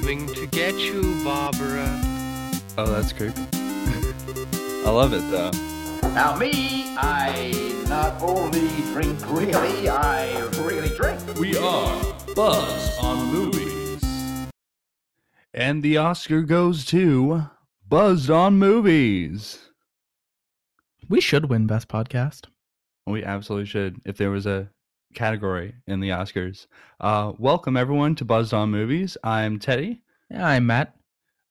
Coming to get you, Barbara. Oh, that's creepy. I love it though. Now me, I not only drink really, I really drink. We are Buzz on Movies. And the Oscar goes to Buzzed on Movies. We should win Best Podcast. We absolutely should if there was a category in the Oscars. Uh, welcome everyone to Buzzed on Movies. I'm Teddy, Yeah, I'm Matt.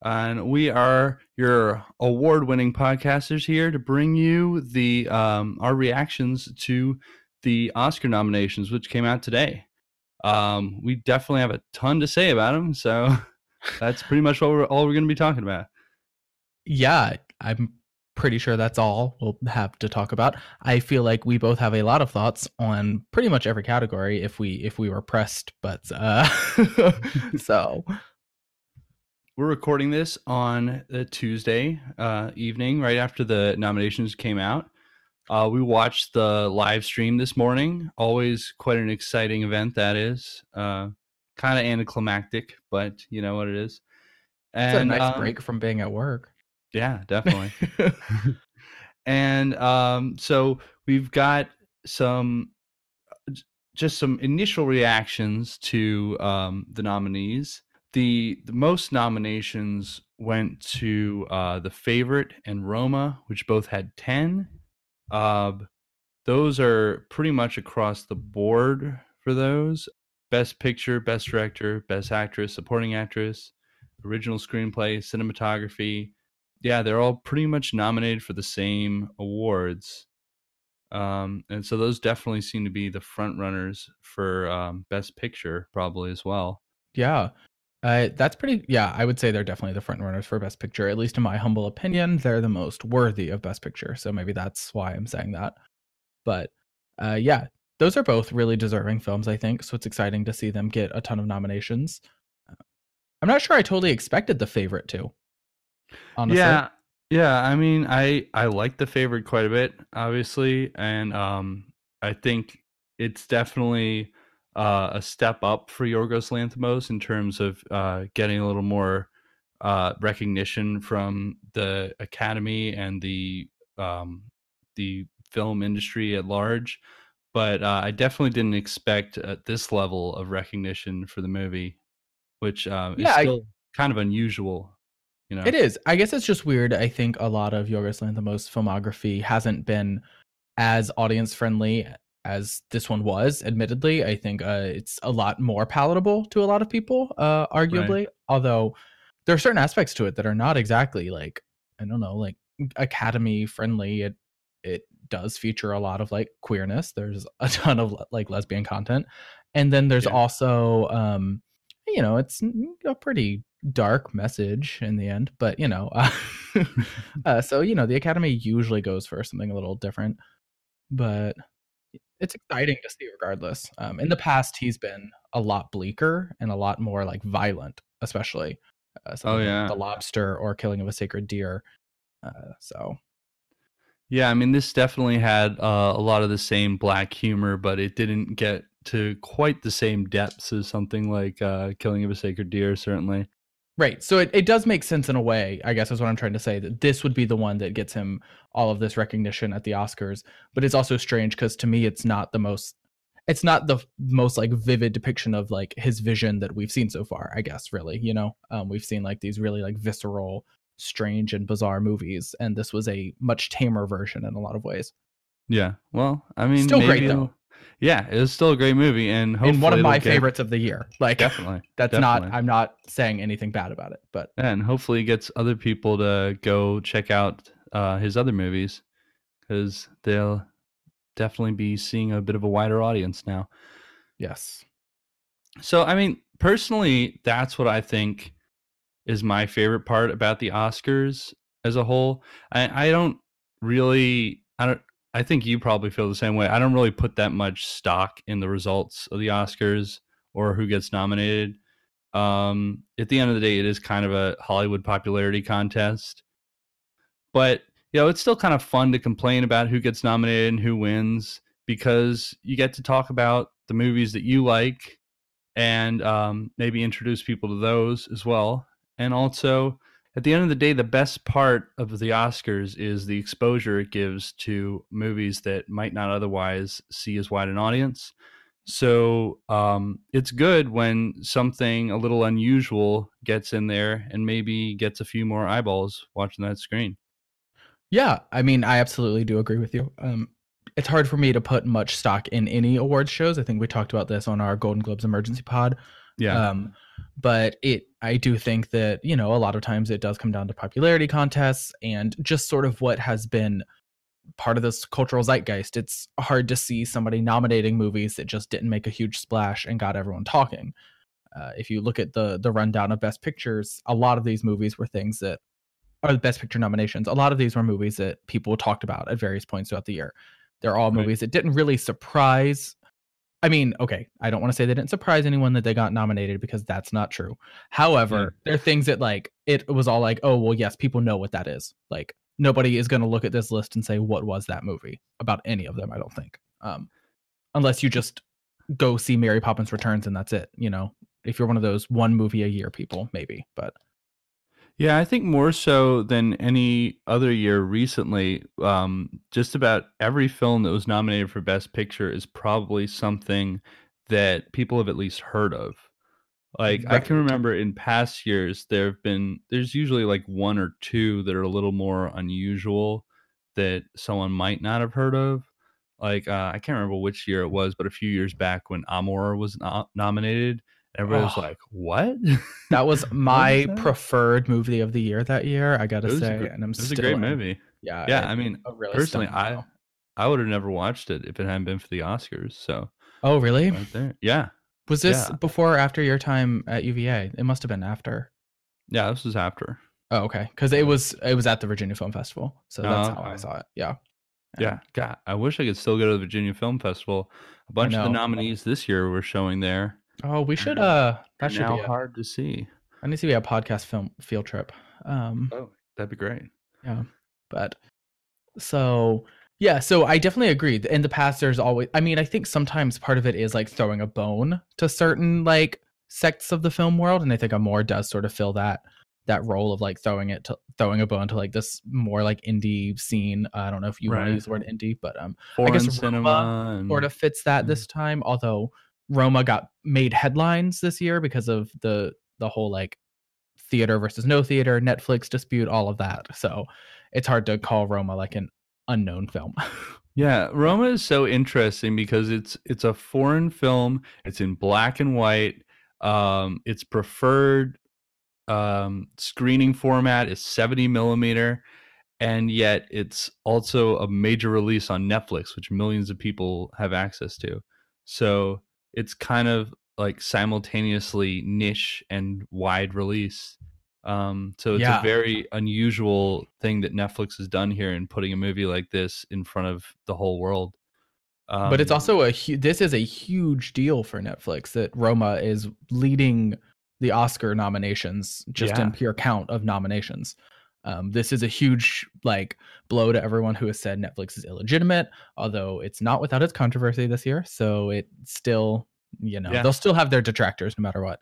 and we are your award-winning podcasters here to bring you the um, our reactions to the Oscar nominations, which came out today. Um, we definitely have a ton to say about them, so that's pretty much what we're all we're going to be talking about. Yeah, I'm pretty sure that's all we'll have to talk about. I feel like we both have a lot of thoughts on pretty much every category if we if we were pressed, but uh so We're recording this on a Tuesday uh, evening, right after the nominations came out. Uh, we watched the live stream this morning. Always quite an exciting event, that is. Uh, kind of anticlimactic, but you know what it is. it's a nice um, break from being at work. Yeah, definitely. and um, so we've got some just some initial reactions to um, the nominees. The the most nominations went to uh, the favorite and Roma, which both had ten. Uh, those are pretty much across the board for those. Best picture, best director, best actress, supporting actress, original screenplay, cinematography, yeah, they're all pretty much nominated for the same awards. Um, and so those definitely seem to be the front runners for um, best picture, probably as well. Yeah. Uh, that's pretty yeah, I would say they're definitely the front runners for best picture. At least in my humble opinion, they're the most worthy of best picture. So maybe that's why I'm saying that. But uh, yeah, those are both really deserving films, I think. So it's exciting to see them get a ton of nominations. I'm not sure I totally expected the favorite to. Honestly. Yeah, yeah. I mean, I I like the favorite quite a bit, obviously, and um, I think it's definitely uh, a step up for Yorgos Lanthimos in terms of uh, getting a little more uh, recognition from the Academy and the um, the film industry at large. But uh, I definitely didn't expect uh, this level of recognition for the movie, which uh, is Yeah, I- still kind of unusual. You know, It is. I guess it's just weird. I think a lot of Yorgos Lanthimos' filmography hasn't been as audience friendly as this one was. Admittedly, I think uh, it's a lot more palatable to a lot of people, uh, arguably. Although there are certain aspects to it that are not exactly like I don't know, like academy friendly. It it does feature a lot of like queerness. There's a ton of like lesbian content, and then there's Yeah. also um, you know, it's a pretty dark message in the end, but you know, uh, uh, so you know, the Academy usually goes for something a little different, but it's exciting to see regardless. Um, in the past, he's been a lot bleaker and a lot more like violent, especially. Uh, like yeah. the lobster or killing of a sacred deer. Uh, so Yeah, I mean, this definitely had uh, a lot of the same black humor, but it didn't get to quite the same depths as something like uh, Killing of a Sacred Deer, certainly. Right. So it, it does make sense in a way, I guess is what I'm trying to say, that this would be the one that gets him all of this recognition at the Oscars. But it's also strange because to me it's not the most it's not the most like vivid depiction of like his vision that we've seen so far, I guess, really. You know? Um we've seen like these really like visceral, strange and bizarre movies, and this was a much tamer version in a lot of ways. Yeah, well, I mean, Still great, maybe though. Yeah, it was still a great movie, and hopefully and one of my get- favorites of the year. Like Definitely, that's definitely. not I'm not saying anything bad about it, but and hopefully it gets other people to go check out uh, his other movies because they'll definitely be seeing a bit of a wider audience now. yes. So, I mean, personally, that's what I think is my favorite part about the Oscars as a whole. I, I don't really, I don't, I think you probably feel the same way. I don't really put that much stock in the results of the Oscars or who gets nominated. Um, at the end of the day, it is kind of a Hollywood popularity contest. But, you know, it's still kind of fun to complain about who gets nominated and who wins because you get to talk about the movies that you like and um, maybe introduce people to those as well. And also, at the end of the day, the best part of the Oscars is the exposure it gives to movies that might not otherwise see as wide an audience. So um, it's good when something a little unusual gets in there and maybe gets a few more eyeballs watching that screen. Yeah, I mean, I absolutely do agree with you. Um, it's hard for me to put much stock in any awards shows. I think we talked about this on our Golden Globes emergency pod. Yeah. Um, but it, I do think that you know a lot of times it does come down to popularity contests and just sort of what has been part of this cultural zeitgeist. It's hard to see somebody nominating movies that just didn't make a huge splash and got everyone talking. Uh, if you look at the the rundown of best pictures, a lot of these movies were things that are the best picture nominations. A lot of these were movies that people talked about at various points throughout the year. They're all Right. movies that didn't really surprise. I mean, okay, I don't want to say they didn't surprise anyone that they got nominated because that's not true. However, there are things that like it was all like, oh well, yes, people know what that is. Like nobody is going to look at this list and say what was that movie about any of them. I don't think, um, unless you just go see Mary Poppins Returns and that's it. You know, if you're one of those one movie a year people, maybe. But Yeah, I think more so than any other year recently, um, just about every film that was nominated for Best Picture is probably something that people have at least heard of. Like I can remember in past years, there have been there's usually like one or two that are a little more unusual that someone might not have heard of. Like uh, I can't remember which year it was, but a few years back when Amour was no- nominated, everybody was Oh. like, "What?" that was my that? preferred movie of the year that year. I gotta was say, gr- and I'm it was a great in- movie. Yeah, Yeah, it- I mean, really personally, I film. I would have never watched it if it hadn't been for the Oscars. So Oh, really? right there, yeah, Was this yeah. before or after your time at UVA? It must have been after. yeah, this was after. Oh, okay. Because it was it was at the Virginia Film Festival, so that's Oh, how I saw it. Yeah. Yeah, God, I wish I could still go to the Virginia Film Festival. A bunch of the nominees this year were showing there. Oh, we should. Mm. Uh, that should now be. A, hard to see. I need to be a podcast film field trip. Um, Oh, that'd be great. yeah, but so yeah, so I definitely agree. In the past, there's always. I mean, I think sometimes part of it is like throwing a bone to certain like sects of the film world, and I think Amour does sort of fill that that role of like throwing it to throwing a bone to like this more like indie scene. I don't know if you want to use the word indie, but um, Foreign guess cinema Roma and sort of fits that Mhm. this time. Although Roma got made headlines this year because of the the whole like theater versus no theater, Netflix dispute, all of that. So it's hard to call Roma like an unknown film. Yeah, Roma is so interesting because it's it's a foreign film. It's in black and white. Um, its preferred um, screening format is 70 millimeter, and yet it's also a major release on Netflix, which millions of people have access to. So it's kind of like simultaneously niche and wide release. Um, so it's Yeah. a very unusual thing that Netflix has done here in putting a movie like this in front of the whole world. Um, but it's also a hu- this is a huge deal for Netflix that Roma is leading the Oscar nominations just in pure count of nominations. Um, this is a huge like blow to everyone who has said Netflix is illegitimate, although it's not without its controversy this year. So it still, you know, Yeah. they'll still have their detractors no matter what.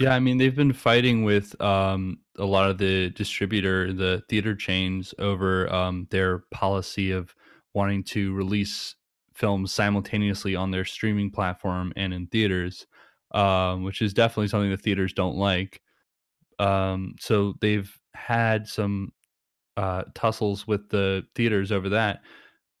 yeah, I mean they've been fighting with um, a lot of the distributor, the theater chains over um, their policy of wanting to release films simultaneously on their streaming platform and in theaters, um, which is definitely something the theaters don't like. Um, so they've had some uh, tussles with the theaters over that,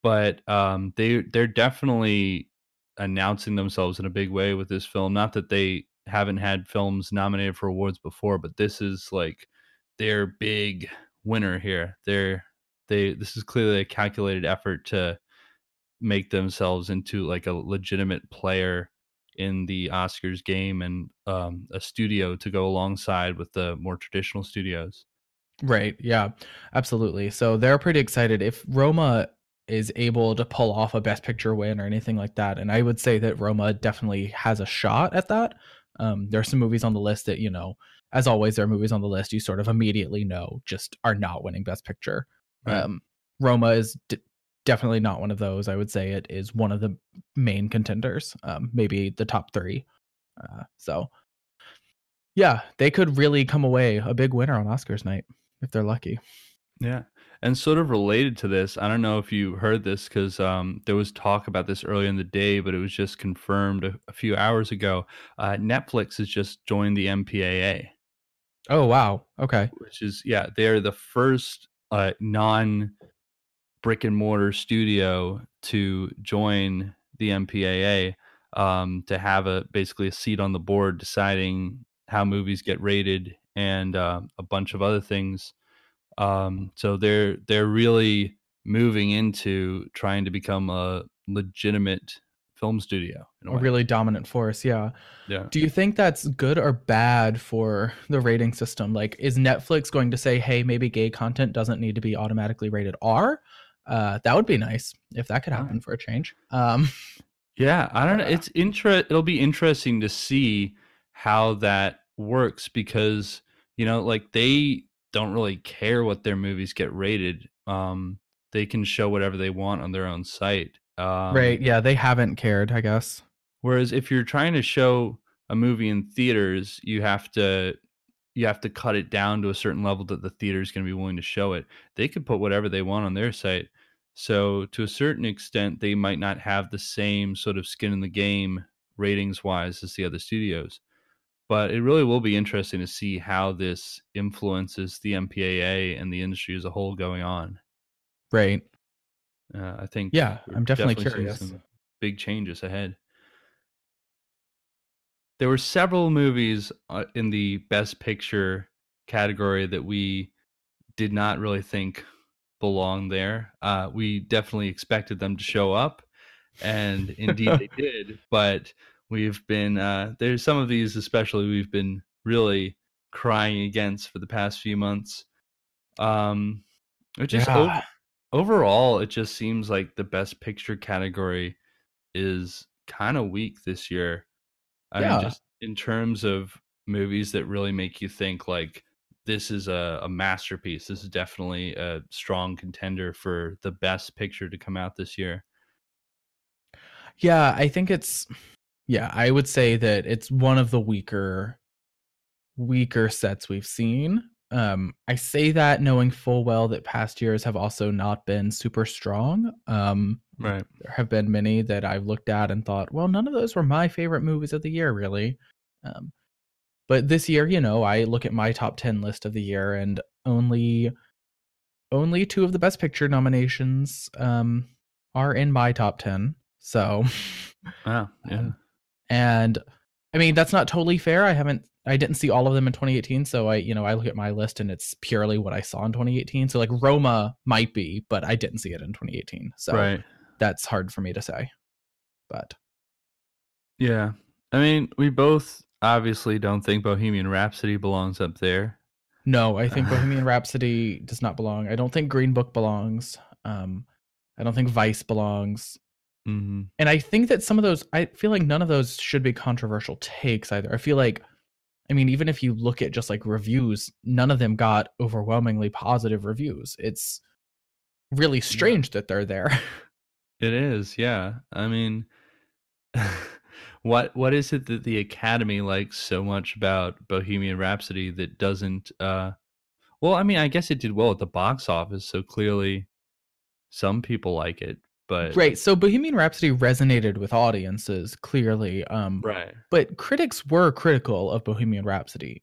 but um, they they're definitely announcing themselves in a big way with this film. Not that they haven't had films nominated for awards before, but this is like their big winner here. They're they this is clearly a calculated effort to make themselves into like a legitimate player in the Oscars game and um, a studio to go alongside with the more traditional studios. Right. Yeah, absolutely. So they're pretty excited if Roma is able to pull off a best picture win or anything like that. And I would say that Roma definitely has a shot at that. Um, there are some movies on the list that, you know, as always, there are movies on the list you sort of immediately know just are not winning best picture. Right. Um, Roma is d- definitely not one of those. I would say it is one of the main contenders, um, maybe the top three. Uh, so, yeah, they could really come away a big winner on Oscars night if they're lucky. Yeah. And sort of related to this, I don't know if you heard this because um, there was talk about this earlier in the day, but it was just confirmed a, a few hours ago. Uh, Netflix has just joined the MPAA, Oh wow. Okay. which is, yeah, they're the first uh, non brick and mortar studio to join the MPAA um, to have a basically a seat on the board deciding how movies get rated and uh, a bunch of other things. Um, so they're they're really moving into trying to become a legitimate film studio. In a A really dominant force. Yeah. yeah. Do you think that's good or bad for the rating system? Like, is Netflix going to say, hey, maybe gay content doesn't need to be automatically rated R? Uh, that would be nice if that could happen for a change. Um, Yeah, I don't know. It's inter- It'll be interesting to see how that works because you know, like they don't really care what their movies get rated. Um, they can show whatever they want on their own site. Um, right. Yeah. They haven't cared, I guess. Whereas if you're trying to show a movie in theaters, you have to you have to cut it down to a certain level that the theater is going to be willing to show it. They could put whatever they want on their site. So to a certain extent, they might not have the same sort of skin in the game ratings wise as the other studios. But it really will be interesting to see how this influences the MPAA and the industry as a whole going on. Right. Uh, I think Yeah, I'm definitely seeing curious. some big changes ahead. There were several movies uh, in the Best Picture category that we did not really think belonged there. Uh, we definitely expected them to show up, and indeed they did. But we've been uh, there's some of these, especially we've been really crying against for the past few months. Um, it just Yeah. ov- overall, it just seems like the best picture category is kind of weak this year. I Yeah. mean, just in terms of movies that really make you think like this is a, a masterpiece. This is definitely a strong contender for the best picture to come out this year. Yeah, I think it's yeah, I would say that it's one of the weaker weaker sets we've seen. Um I say that knowing full well that past years have also not been super strong. Um Right. there have been many that I've looked at and thought, well, none of those were my favorite movies of the year really. Um but this year, you know, I look at my top 10 list of the year and only only two of the best picture nominations um are in my top 10. So Wow. Yeah. Um, and I mean, that's not totally fair. I haven't, I didn't see all of them in 2018. So I, you know, I look at my list and it's purely what I saw in 2018. So like Roma might be, but I didn't see it in 2018. So right. that's hard for me to say. But Yeah. I mean, we both obviously don't think Bohemian Rhapsody belongs up there. no, I think Bohemian Rhapsody does not belong. I don't think Green Book belongs. Um, I don't think Vice belongs. Hmm And I think that some of those, I feel like none of those should be controversial takes either. I feel like, I mean, even if you look at just like reviews, none of them got overwhelmingly positive reviews. It's really strange that they're there. It is, yeah. I mean, what what is it that the Academy likes so much about Bohemian Rhapsody that doesn't? uh Well, I mean, I guess it did well at the box office, so clearly some people like it. But right. So Bohemian Rhapsody resonated with audiences clearly. Um, right, but critics were critical of Bohemian Rhapsody.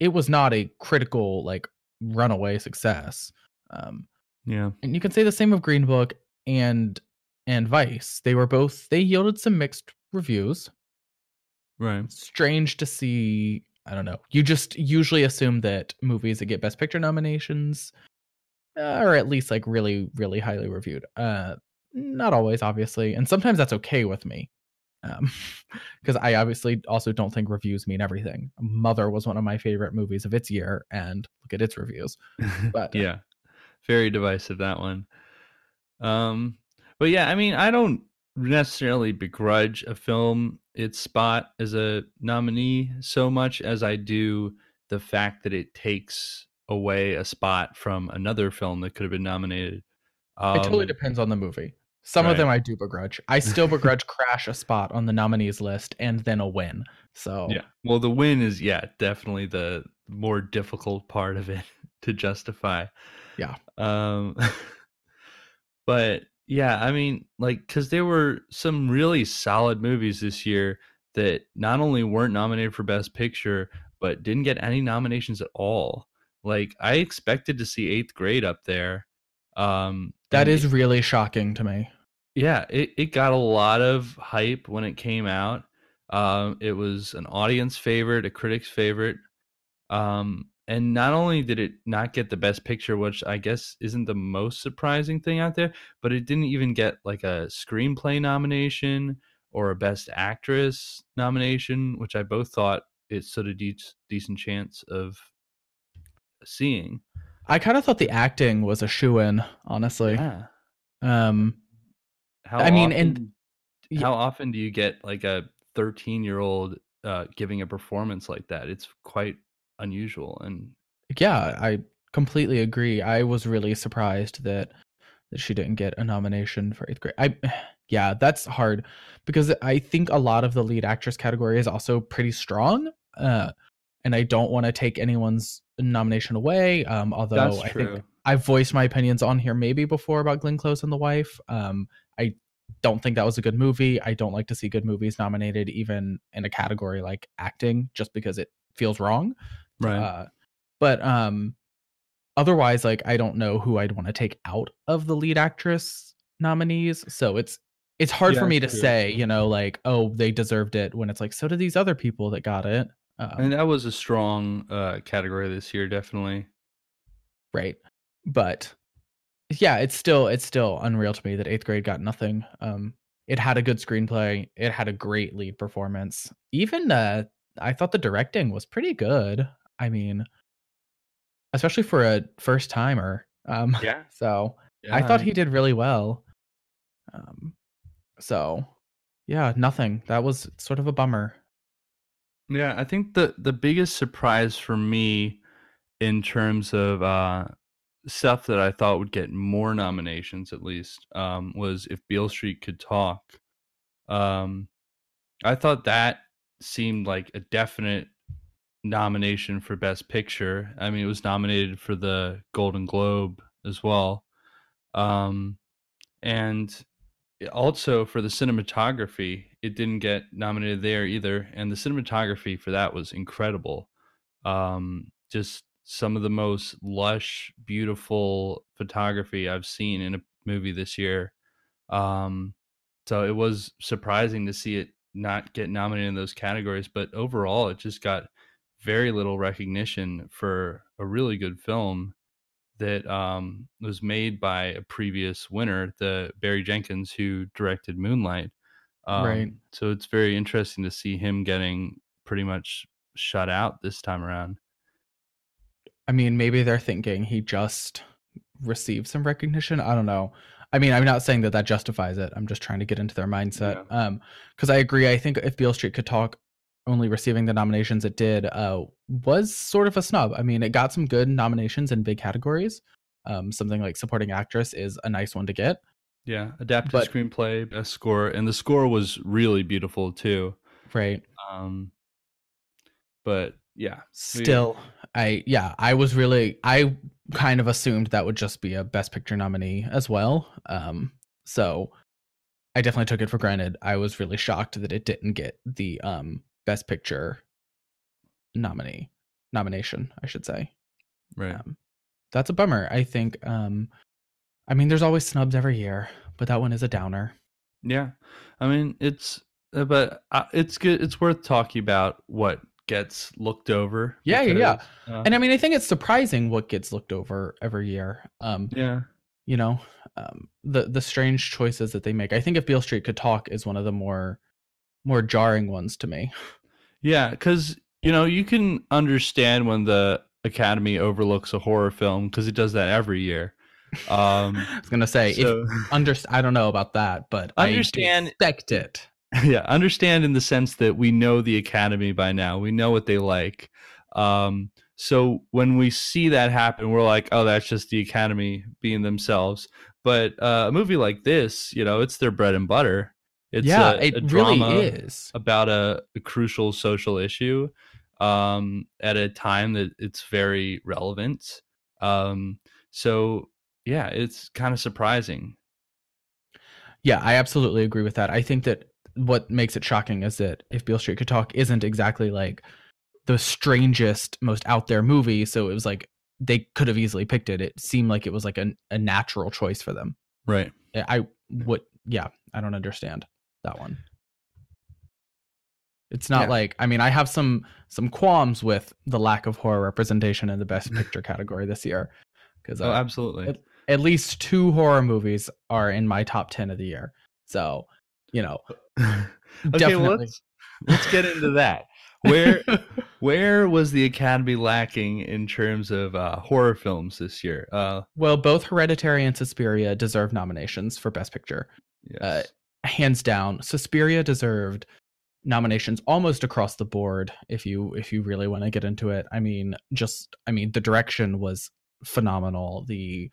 It was not a critical like runaway success. Um, yeah, and you can say the same of Green Book and and Vice. They were both they yielded some mixed reviews. right, Strange to see. I don't know. You just usually assume that movies that get Best Picture nominations uh, are at least like really, really highly reviewed. Uh, not always, obviously, and sometimes that's okay with me. Um, because I obviously also don't think reviews mean everything. Mother was one of my favorite movies of its year, and look at its reviews. But yeah, very divisive that one. Um, but yeah, I mean, I don't necessarily begrudge a film its spot as a nominee so much as I do the fact that it takes away a spot from another film that could have been nominated. Um, it totally depends on the movie. Some Right. of them I do begrudge. I still begrudge Crash a spot on the nominees list and then a win. So Yeah. Well, the win is yeah, definitely the more difficult part of it to justify. Yeah. Um but yeah, I mean, like cuz there were some really solid movies this year that not only weren't nominated for best picture but didn't get any nominations at all. Like I expected to see 8th grade up there. Um that is really shocking to me. Yeah, it, it got a lot of hype when it came out. Um, it was an audience favorite, a critic's favorite. Um, and not only did it not get the best picture, which I guess isn't the most surprising thing out there, but it didn't even get like a screenplay nomination or a best actress nomination, which I both thought it stood a de- decent chance of seeing. I kind of thought the acting was a shoe in, honestly. Yeah. Um How I mean, and- often- Yeah. how often do you get like a 13 year old uh, giving a performance like that? It's quite unusual. And yeah, I completely agree. I was really surprised that that she didn't get a nomination for eighth grade. I yeah, that's hard because I think a lot of the lead actress category is also pretty strong. Uh and I don't want to take anyone's nomination away. Um, although I think I've voiced my opinions on here maybe before about Glenn Close and the wife. Um, I don't think that was a good movie. I don't like to see good movies nominated even in a category like acting just because it feels wrong. right. Uh, but um, otherwise, like I don't know who I'd want to take out of the lead actress nominees. So it's it's hard Yeah, for me to true. say, you know, like oh they deserved it when it's like so did these other people that got it. Um, and that was a strong uh, category this year, definitely. right but yeah it's still it's still unreal to me that eighth grade got nothing um it had a good screenplay it had a great lead performance even uh i thought the directing was pretty good i mean especially for a first timer um Yeah. so i thought he did really well um so yeah nothing that was sort of a bummer Yeah, I think the the biggest surprise for me in terms of uh, stuff that I thought would get more nominations, at least, um, was if Beale Street could talk. Um, I thought that seemed like a definite nomination for Best Picture. I mean, it was nominated for the Golden Globe as well, um, and also for the cinematography it didn't get nominated there either and the cinematography for that was incredible um just some of the most lush beautiful photography i've seen in a movie this year um so it was surprising to see it not get nominated in those categories but overall it just got very little recognition for a really good film that um, was made by a previous winner, the Barry Jenkins, who directed Moonlight. Um, Right. So it's very interesting to see him getting pretty much shut out this time around. I mean, maybe they're thinking he just received some recognition. I don't know. I mean, I'm not saying that that justifies it. I'm just trying to get into their mindset. Um, because I agree. I think if Beale Street could talk, only receiving the nominations it did, uh, was sort of a snub. I mean, it got some good nominations in big categories. Um, something like supporting actress is a nice one to get. Yeah, adapted But- screenplay, best score, and the score was really beautiful too. Right. Um, but yeah, Still, I yeah, I was really I kind of assumed that would just be a best picture nominee as well. Um, so I definitely took it for granted. I was really shocked that it didn't get the um best picture nominee nomination, I should say. right. Um, that's a bummer. I think um I mean there's always snubs every year, but that one is a downer. Yeah, I mean it's, uh, but uh, it's good. It's worth talking about what gets looked over. Yeah, yeah, yeah. uh, And I mean I think it's surprising what gets looked over every year. Um yeah, you know um, the the strange choices that they make. I think if Beale Street could talk is one of the more more jarring ones to me. yeah, because you know you can understand when the Academy overlooks a horror film because it does that every year. Um, I was gonna say so, if under I don't know about that, but I Understand- expect it. yeah, understand in the sense that we know the Academy by now. We know what they like. Um, so when we see that happen, we're like, oh, that's just the Academy being themselves. but uh, a movie like this, you know, it's their bread and butter. It's yeah, a, it a really is. about a, a crucial social issue um, at a time that it's very relevant. Um, so yeah, it's kind of surprising. Yeah, I absolutely agree with that. I think that what makes it shocking is that if Beale Street Could Talk isn't exactly like the strangest, most out there movie, so it was like they could have easily picked it. It seemed like it was like a, a natural choice for them. Right. I would, yeah, I don't understand that one. It's not Yeah. like I mean I have some some qualms with the lack of horror representation in the best picture category this year because Oh, uh, absolutely. it- at least two horror movies are in my top 10 of the year. So, you know, okay, well, let's let's get into that. Where where was the Academy lacking in terms of uh, horror films this year? Uh, well, both Hereditary and Suspiria deserve nominations for Best Picture. Uh, hands down, Suspiria deserved nominations almost across the board if you if you really want to get into it. I mean, just I mean, the direction was phenomenal. The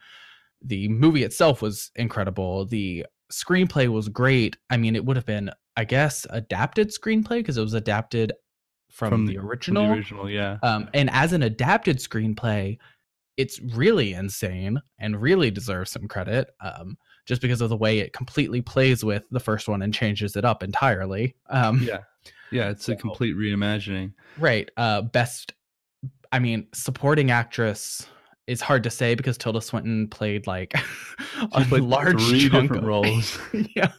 the movie itself was incredible. The screenplay was great. I mean, it would have been I guess adapted screenplay because it was adapted from, the from original. the original, yeah. Um, and as an adapted screenplay, it's really insane and really deserves some credit. Um, just because of the way it completely plays with the first one and changes it up entirely. Um, Yeah. Yeah, it's a complete reimagining. Right. Uh, best. I mean, supporting actress is hard to say because Tilda Swinton played like a played large three chunk different of- roles. yeah,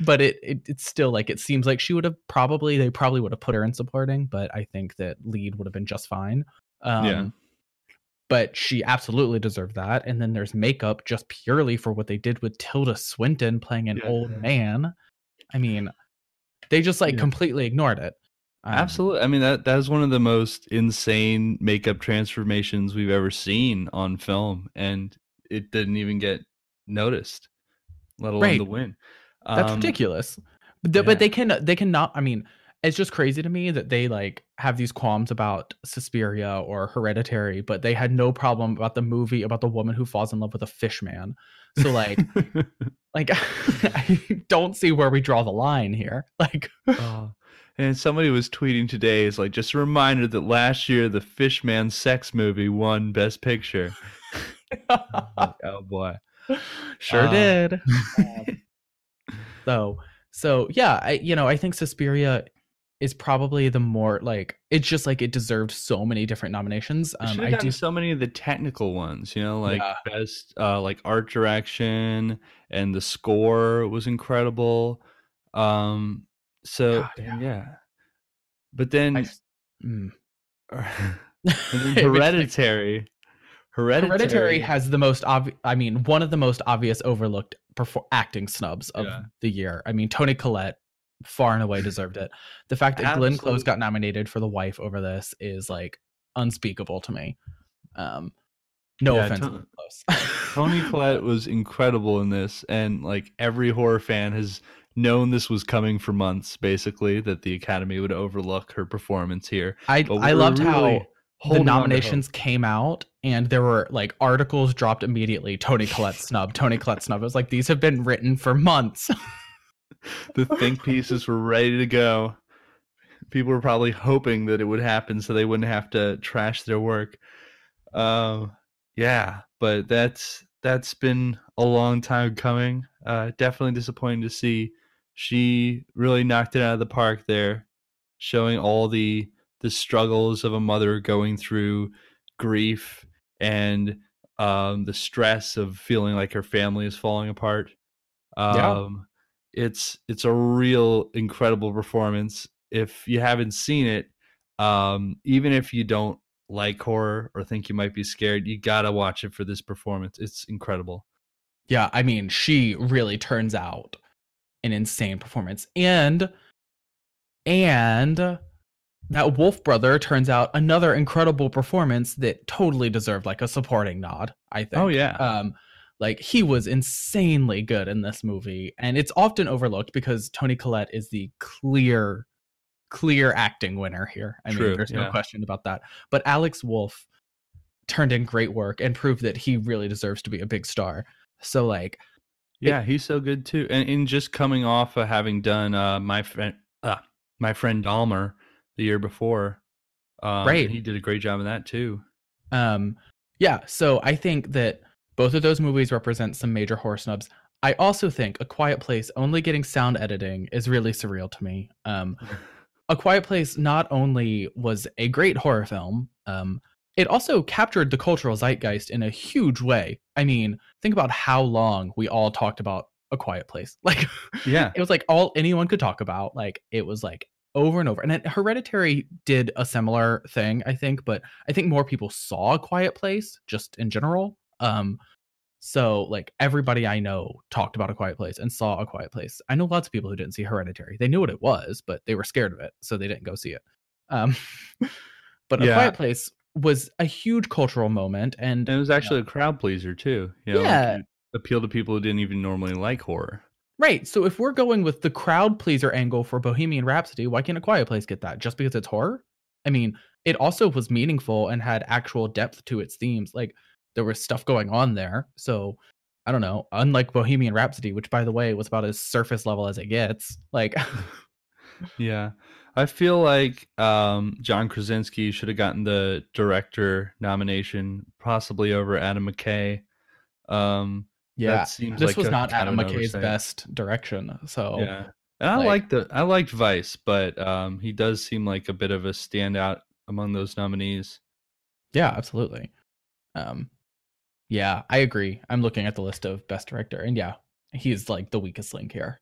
but it, it it's still like it seems like she would have probably they probably would have put her in supporting, but I think that lead would have been just fine. Um, Yeah. But she absolutely deserved that. And then there's makeup just purely for what they did with Tilda Swinton playing an Yeah. old man. I mean, they just like Yeah. completely ignored it. Um, Absolutely. I mean that that is one of the most insane makeup transformations we've ever seen on film, and it didn't even get noticed, let alone Right. the win. That's Um, ridiculous. But, yeah. but they can they cannot. I mean, it's just crazy to me that they like have these qualms about Suspiria or Hereditary, but they had no problem about the movie about the woman who falls in love with a fish man. So like, like I don't see where we draw the line here. Like, Oh, and somebody was tweeting today is like just a reminder that last year the Fishman sex movie won Best Picture. Like, oh boy. sure Uh, did. Um, so so yeah, I you know I think Suspiria is probably the more like it's just like it deserved so many different nominations. Um, I do so many of the technical ones, you know, like Yeah. best uh like art direction and the score was incredible. Um so God, yeah. yeah. But then I mm. then It makes me- hereditary. Hereditary, Hereditary has the most obvious. I mean, one of the most obvious overlooked perfor- acting snubs of Yeah. the year. I mean, Toni Collette far and away deserved it. The fact that Glenn Close got nominated for The Wife over this is like unspeakable to me. Um, no Yeah, offense, To- Glenn Close. Toni Collette was incredible in this, and like every horror fan has known this was coming for months, basically, that the Academy would overlook her performance here. I I loved really how the holding on to hope. nominations came out and there were like articles dropped immediately. Toni Collette snub. Toni Collette snub. It was like these have been written for months. the think pieces were ready to go. People were probably hoping that it would happen so they wouldn't have to trash their work. Um, yeah, but that's that's been a long time coming. Uh, definitely disappointing to see. She really knocked it out of the park there, showing all the the struggles of a mother going through grief and um, the stress of feeling like her family is falling apart. Yeah. Um, it's it's a real incredible performance. If you haven't seen it, um, even if you don't like horror or think you might be scared, you gotta watch it for this performance. It's incredible. Yeah, I mean, she really turns out an insane performance. And and that Wolff brother turns out another incredible performance that totally deserved like a supporting nod, I think. Oh yeah, Um like he was insanely good in this movie and it's often overlooked because Toni Collette is the clear clear acting winner here. I True, mean, there's yeah. no question about that. But Alex Wolff turned in great work and proved that he really deserves to be a big star. So like Yeah, he's so good too. And, and just coming off of having done uh, my friend, uh, my friend Dahmer the year before, um, Right. He did a great job of that too. Um, yeah, so I think that both of those movies represent some major horror snubs. I also think A Quiet Place only getting sound editing is really surreal to me. Um, A Quiet Place not only was a great horror film, um, it also captured the cultural zeitgeist in a huge way. I mean, think about how long we all talked about A Quiet Place. Like, Yeah, it was like all anyone could talk about. Like it was like over and over. And then Hereditary did a similar thing, I think, but I think more people saw a quiet place just in general. Um so like everybody I know talked about a quiet place and saw a quiet place. I know lots of people who didn't see Hereditary. They knew what it was, but they were scared of it, so they didn't go see it. Um but a Yeah. quiet place was a huge cultural moment and and it was actually a crowd pleaser too. You know, Yeah. it appealed to people who didn't even normally like horror. Right. So if we're going with the crowd pleaser angle for Bohemian Rhapsody, why can't A Quiet Place get that? Just because it's horror? I mean, it also was meaningful and had actual depth to its themes. Like there was stuff going on there. So I don't know. Unlike Bohemian Rhapsody, which by the way was about as surface level as it gets. Like Yeah. I feel like um, John Krasinski should have gotten the director nomination, possibly over Adam McKay. Um, yeah, that seems this like was a not Adam McKay's oversight. best direction. So Yeah, and I like- liked the I liked Vice, but um, he does seem like a bit of a standout among those nominees. Yeah, absolutely. Um, yeah, I agree. I'm looking at the list of best director, and yeah, he's like the weakest link here,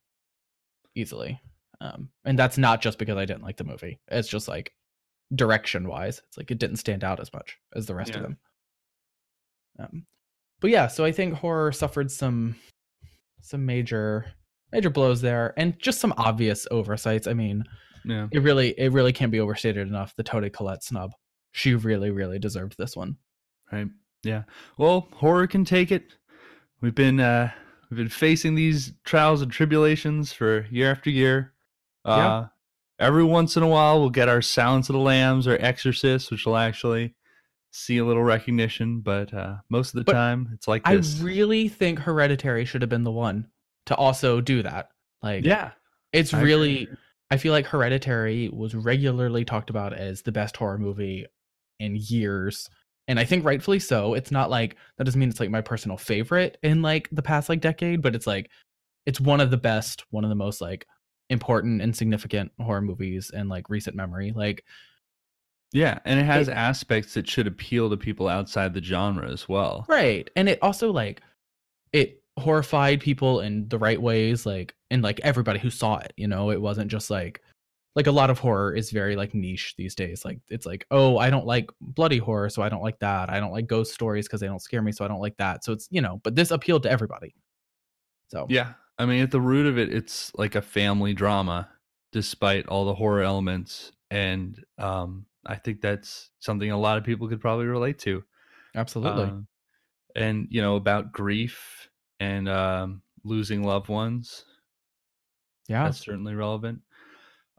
easily. Um, and that's not just because I didn't like the movie. It's just like direction wise, it's like it didn't stand out as much as the rest of them. Um, but yeah, so I think horror suffered some some major major blows there, and just some obvious oversights. I mean, Yeah, it really it really can't be overstated enough. The Toni Collette snub, she really really deserved this one. right. Yeah. Well, horror can take it. We've been uh, we've been facing these trials and tribulations for year after year. Uh, Yeah. Every once in a while, we'll get our Sounds of the Lambs or Exorcist, which will actually see a little recognition. But uh, most of the But time, it's like this. I really think Hereditary should have been the one to also do that. Like, yeah. it's I really. agree. I feel like Hereditary was regularly talked about as the best horror movie in years, and I think rightfully so. It's not like that doesn't mean it's like my personal favorite in like the past like decade, but it's like it's one of the best, one of the most like important and significant horror movies in like recent memory. Like, Yeah, and it has It- aspects that should appeal to people outside the genre as well. right and it also like it horrified people in the right ways like and like everybody who saw it you know it wasn't just like like a lot of horror is very like niche these days like it's like oh i don't like bloody horror so i don't like that i don't like ghost stories because they don't scare me so i don't like that so it's you know but this appealed to everybody so Yeah, I mean, at the root of it, it's like a family drama, despite all the horror elements, and um, I think that's something a lot of people could probably relate to. absolutely Um, and you know about grief and um, losing loved ones. yeah That's certainly relevant.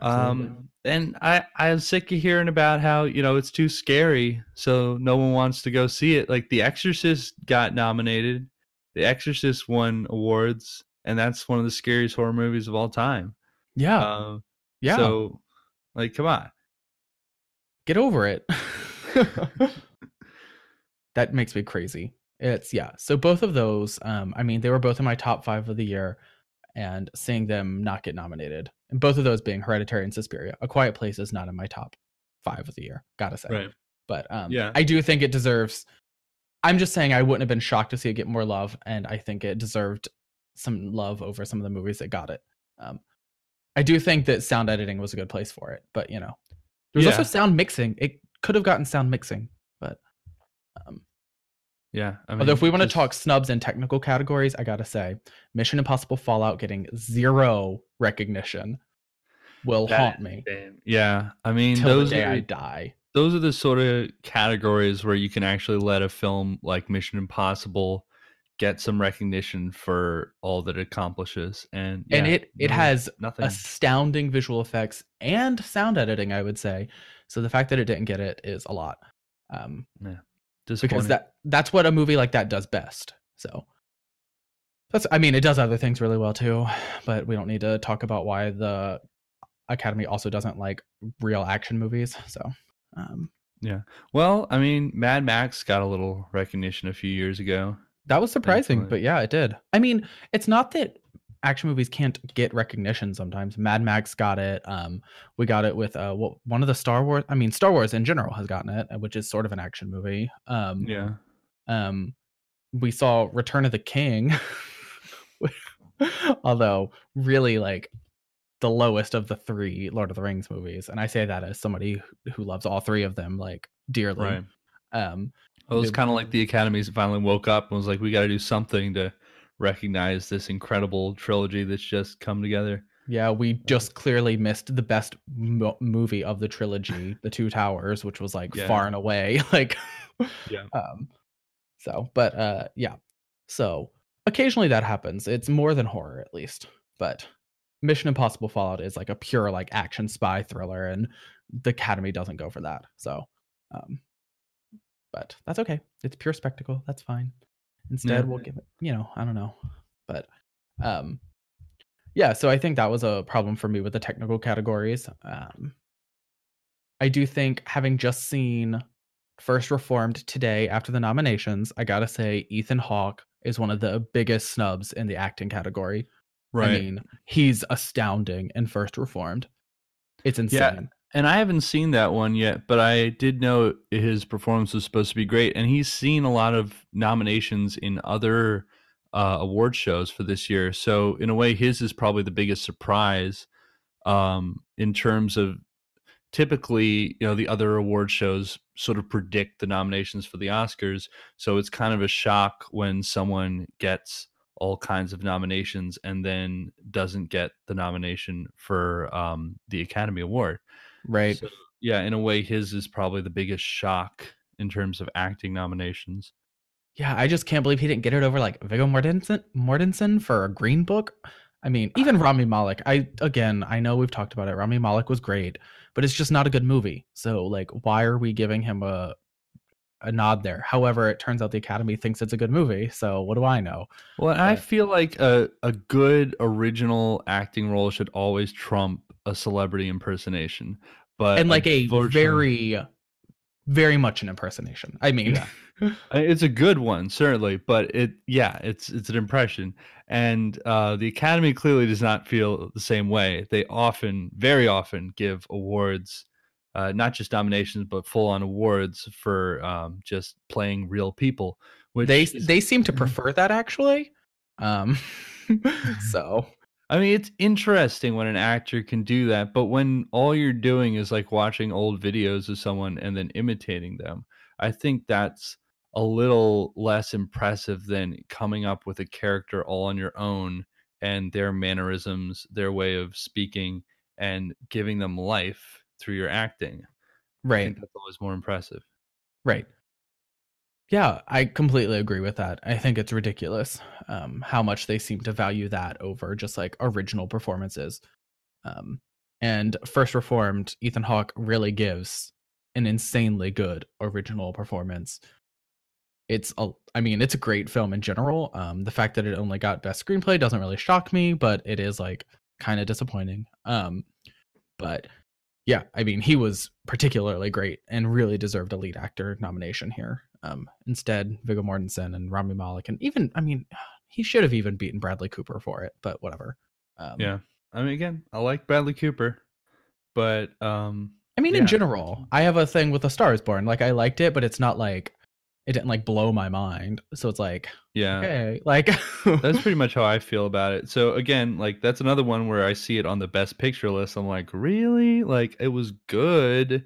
Absolutely. Um, and I I'm sick of hearing about how you know it's too scary, so no one wants to go see it. Like The Exorcist got nominated, The Exorcist won awards, and that's one of the scariest horror movies of all time. yeah Um, yeah So, like, come on. get over it. that makes me crazy. It's yeah. So both of those, um, I mean, they were both in my top five of the year, and seeing them not get nominated, and both of those being Hereditary and Suspiria, A Quiet Place is not in my top five of the year. Gotta say, but um, Yeah. I do think it deserves. I'm just saying I wouldn't have been shocked to see it get more love, and I think it deserved some love over some of the movies that got it. Um, I do think that sound editing was a good place for it, but you know, there was also sound mixing. It could have gotten sound mixing, but um, Yeah. I mean, although if we want to talk snubs and technical categories, I gotta say, Mission Impossible Fallout getting zero recognition will that- haunt me Yeah. I mean, till those the day are, I die. those are the sort of categories where you can actually let a film like Mission Impossible get some recognition for all that it accomplishes. And and it it no, has nothing. astounding visual effects and sound editing i would say so the fact that it didn't get it is a lot um because that that's what a movie like that does best so That's I mean, it does other things really well too, but we don't need to talk about why the Academy also doesn't like real action movies. So, um, Yeah. Well, I mean, Mad Max got a little recognition a few years ago. That was surprising, Thankfully. but yeah, it did. I mean, it's not that action movies can't get recognition sometimes. Mad Max got it. Um, we got it with uh, what one of the Star Wars. I mean, Star Wars in general has gotten it, which is sort of an action movie. Um, Yeah. um we saw return of the king although really like the lowest of the three lord of the rings movies and i say that as somebody who- who loves all three of them like dearly Right. um It was kind of like the Academy's finally woke up and was like, we got to do something to recognize this incredible trilogy that's just come together. yeah we just clearly missed the best mo- movie of the trilogy the two towers which was like Yeah. far and away like Yeah. um so but uh yeah so occasionally that happens it's more than horror at least but mission impossible fallout is like a pure like action spy thriller and the academy doesn't go for that so um but that's okay. It's pure spectacle. That's fine. Instead Yeah. we'll give it you know i don't know. But um yeah so i think that was a problem for me with the technical categories. Um i do think having just seen first reformed today after the nominations i gotta say ethan hawke is one of the biggest snubs in the acting category. Right. i mean he's astounding in first reformed. It's insane and I haven't seen that one yet, but I did know his performance was supposed to be great, and he's seen a lot of nominations in other uh, award shows for this year. So in a way, his is probably the biggest surprise um, in terms of typically, you know, the other award shows sort of predict the nominations for the Oscars. So it's kind of a shock when someone gets all kinds of nominations and then doesn't get the nomination for um, the Academy Award. Right So, yeah, in a way, his is probably the biggest shock in terms of acting nominations. Yeah, I just can't believe he didn't get it over like Viggo Mortensen, Mortensen for a Green Book. I mean, ah. even Rami Malek. I again, I know we've talked about it. Rami Malek was great, but it's just not a good movie. So, like, why are we giving him a a nod there? However, it turns out the Academy thinks it's a good movie. So, what do I know? Well, and I feel like a, a good original acting role should always trump a celebrity impersonation. But and like a very, very much an impersonation. I mean, Yeah. It's a good one certainly but it yeah it's it's an impression and uh the academy clearly does not feel the same way they often very often give awards uh not just nominations but full on awards for um just playing real people which they is- they seem to prefer that actually. Um, so I mean, it's interesting when an actor can do that, but when all you're doing is like watching old videos of someone and then imitating them, I think that's a little less impressive than coming up with a character all on your own and their mannerisms, their way of speaking, and giving them life through your acting. I right. think that's always more impressive. Right. Yeah, I completely agree with that. I think it's ridiculous um, how much they seem to value that over just like original performances. Um, and First Reformed, Ethan Hawke really gives an insanely good original performance. It's a, I mean, it's a great film in general. Um, the fact that it only got best screenplay doesn't really shock me, but it is like kind of disappointing. Um, but yeah, I mean, he was particularly great and really deserved a lead actor nomination here. Um, instead, Viggo Mortensen and Rami Malek, and even, I mean, he should have even beaten Bradley Cooper for it, but whatever. Um, Yeah. I mean, again, I like Bradley Cooper, but um, I mean, Yeah. in general, I have a thing with A Star Is Born. Like, I liked it, but it's not like it didn't like blow my mind. So it's like, yeah. okay, like that's pretty much how I feel about it. So again, like that's another one where I see it on the best picture list. I'm like, really? Like it was good.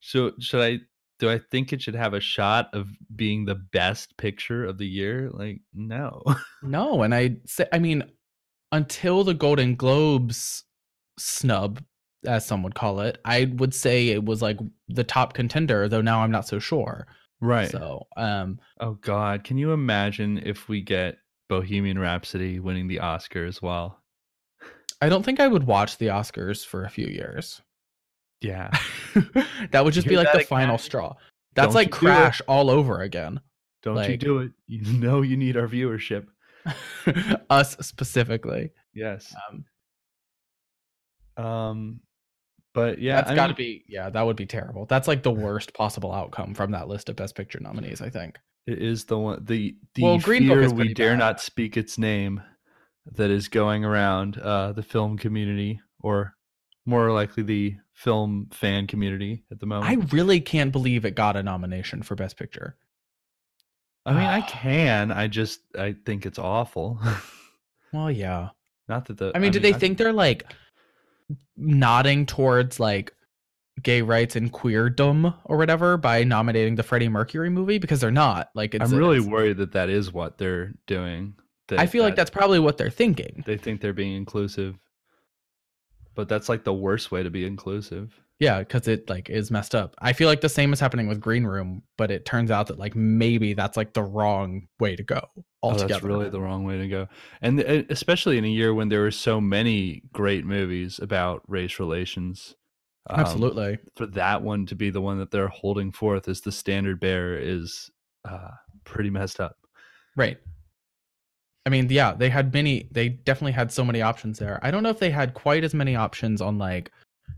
So should I do I think it should have a shot of being the best picture of the year? Like, no. no. And I say, I mean, until the Golden Globes snub, as some would call it, I would say it was like the top contender, though now I'm not so sure. right. So, um, oh God. Can you imagine if we get Bohemian Rhapsody winning the Oscar as well? I don't think I would watch the Oscars for a few years. Yeah. that would just be like the final straw. That's Don't like you do it. Crash all over again. Don't you do it. You know you need our viewership. Us specifically. Yes. Um, Um, but yeah, that's I got to mean, be yeah, that would be terrible. That's like the worst possible outcome from that list of Best Picture nominees. I think. It is the one the the Well, Green fear we dare bad. not speak its name that is going around uh, the film community, or more likely the film fan community at the moment. I really can't believe it got a nomination for Best Picture. I mean, I can. I just I think it's awful. Well, yeah. not that the. I mean, do they I- think they're like nodding towards like gay rights and queerdom or whatever by nominating the Freddie Mercury movie? Because they're not. Like, it's, I'm really worried that that is what they're doing. that- I feel like that's probably what they're thinking. they think they're being inclusive, but that's like the worst way to be inclusive. Yeah, because it like is messed up. I feel like the same is happening with Green Room, but it turns out that like maybe that's like the wrong way to go Oh, altogether. that's really the wrong way to go. And uh, especially in a year when there were so many great movies about race relations. um, Absolutely. For that one to be the one that they're holding forth as the standard bearer is uh, pretty messed up. Right. I mean, yeah, they had many. They definitely had so many options there. I don't know if they had quite as many options on like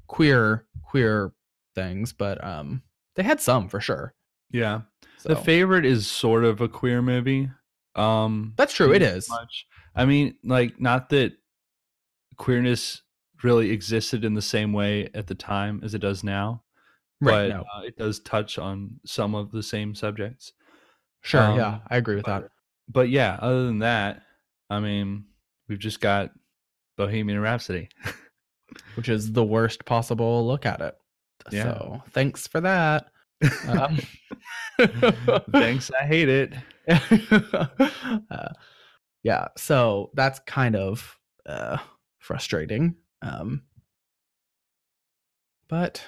queer queer things, but um, they had some for sure. Yeah. So The favorite is sort of a queer movie. Um, that's true. It is. much. I mean, like, not that queerness really existed in the same way at the time as it does now, Right. but No. uh, it does touch on some of the same subjects. Sure. um, yeah, I agree with that. But, yeah, other than that, I mean, we've just got Bohemian Rhapsody. Which is the worst possible look at it. Yeah. So thanks for that. Um, Thanks, I hate it. uh, yeah. So that's kind of uh, frustrating. Um, but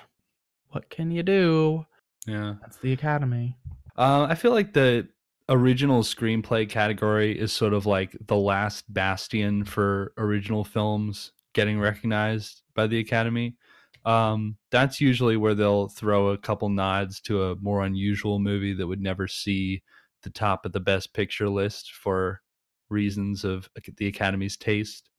what can you do? Yeah. That's the Academy. Uh, I feel like the original screenplay category is sort of like the last bastion for original films getting recognized by the Academy. Um, that's usually where they'll throw a couple nods to a more unusual movie that would never see the top of the best picture list for reasons of the Academy's taste.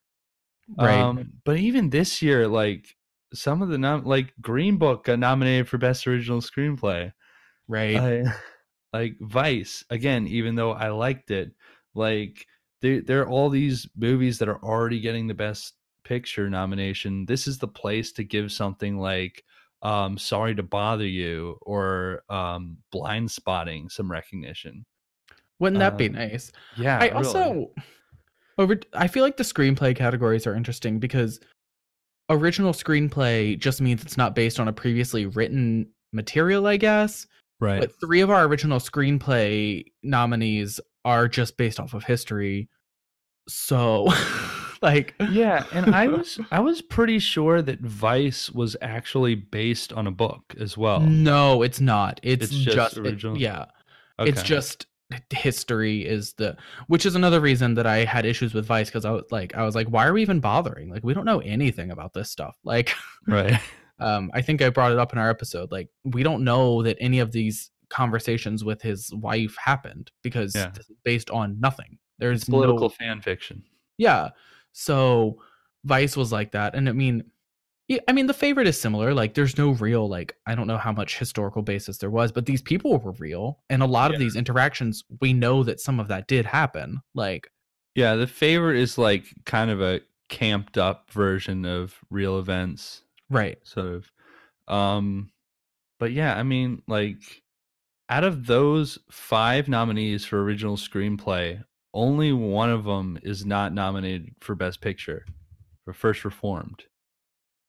Right. Um, but even this year, like some of the nom- like Green Book got nominated for best original screenplay. right. I, like Vice again, even though I liked it, like there there are all these movies that are already getting the best picture nomination. This is the place to give something like um Sorry to Bother You or um Blindspotting some recognition. Wouldn't that be um, nice? Yeah. I really. also over I feel like the screenplay categories are interesting because original screenplay just means it's not based on a previously written material, I guess. Right. But three of our original screenplay nominees are just based off of history. So like yeah, and I was I was pretty sure that Vice was actually based on a book as well. No, it's not. It's, It's just just, it- original? yeah. It's just history is the which is another reason that I had issues with Vice because I was like I was like why are we even bothering like we don't know anything about this stuff like right. Um I think I brought it up in our episode like we don't know that any of these conversations with his wife happened because Yeah. this is based on nothing there's Political no fan fiction. yeah so Vice was like that and I mean I mean the favorite is similar like there's no real like I don't know how much historical basis there was but these people were real and a lot of these interactions we know that some of that did happen like Yeah, the favorite is like kind of a camped up version of real events, right sort of. Um but yeah, I mean like out of those 5 nominees for original screenplay, only one of them is not nominated for best picture for first reformed.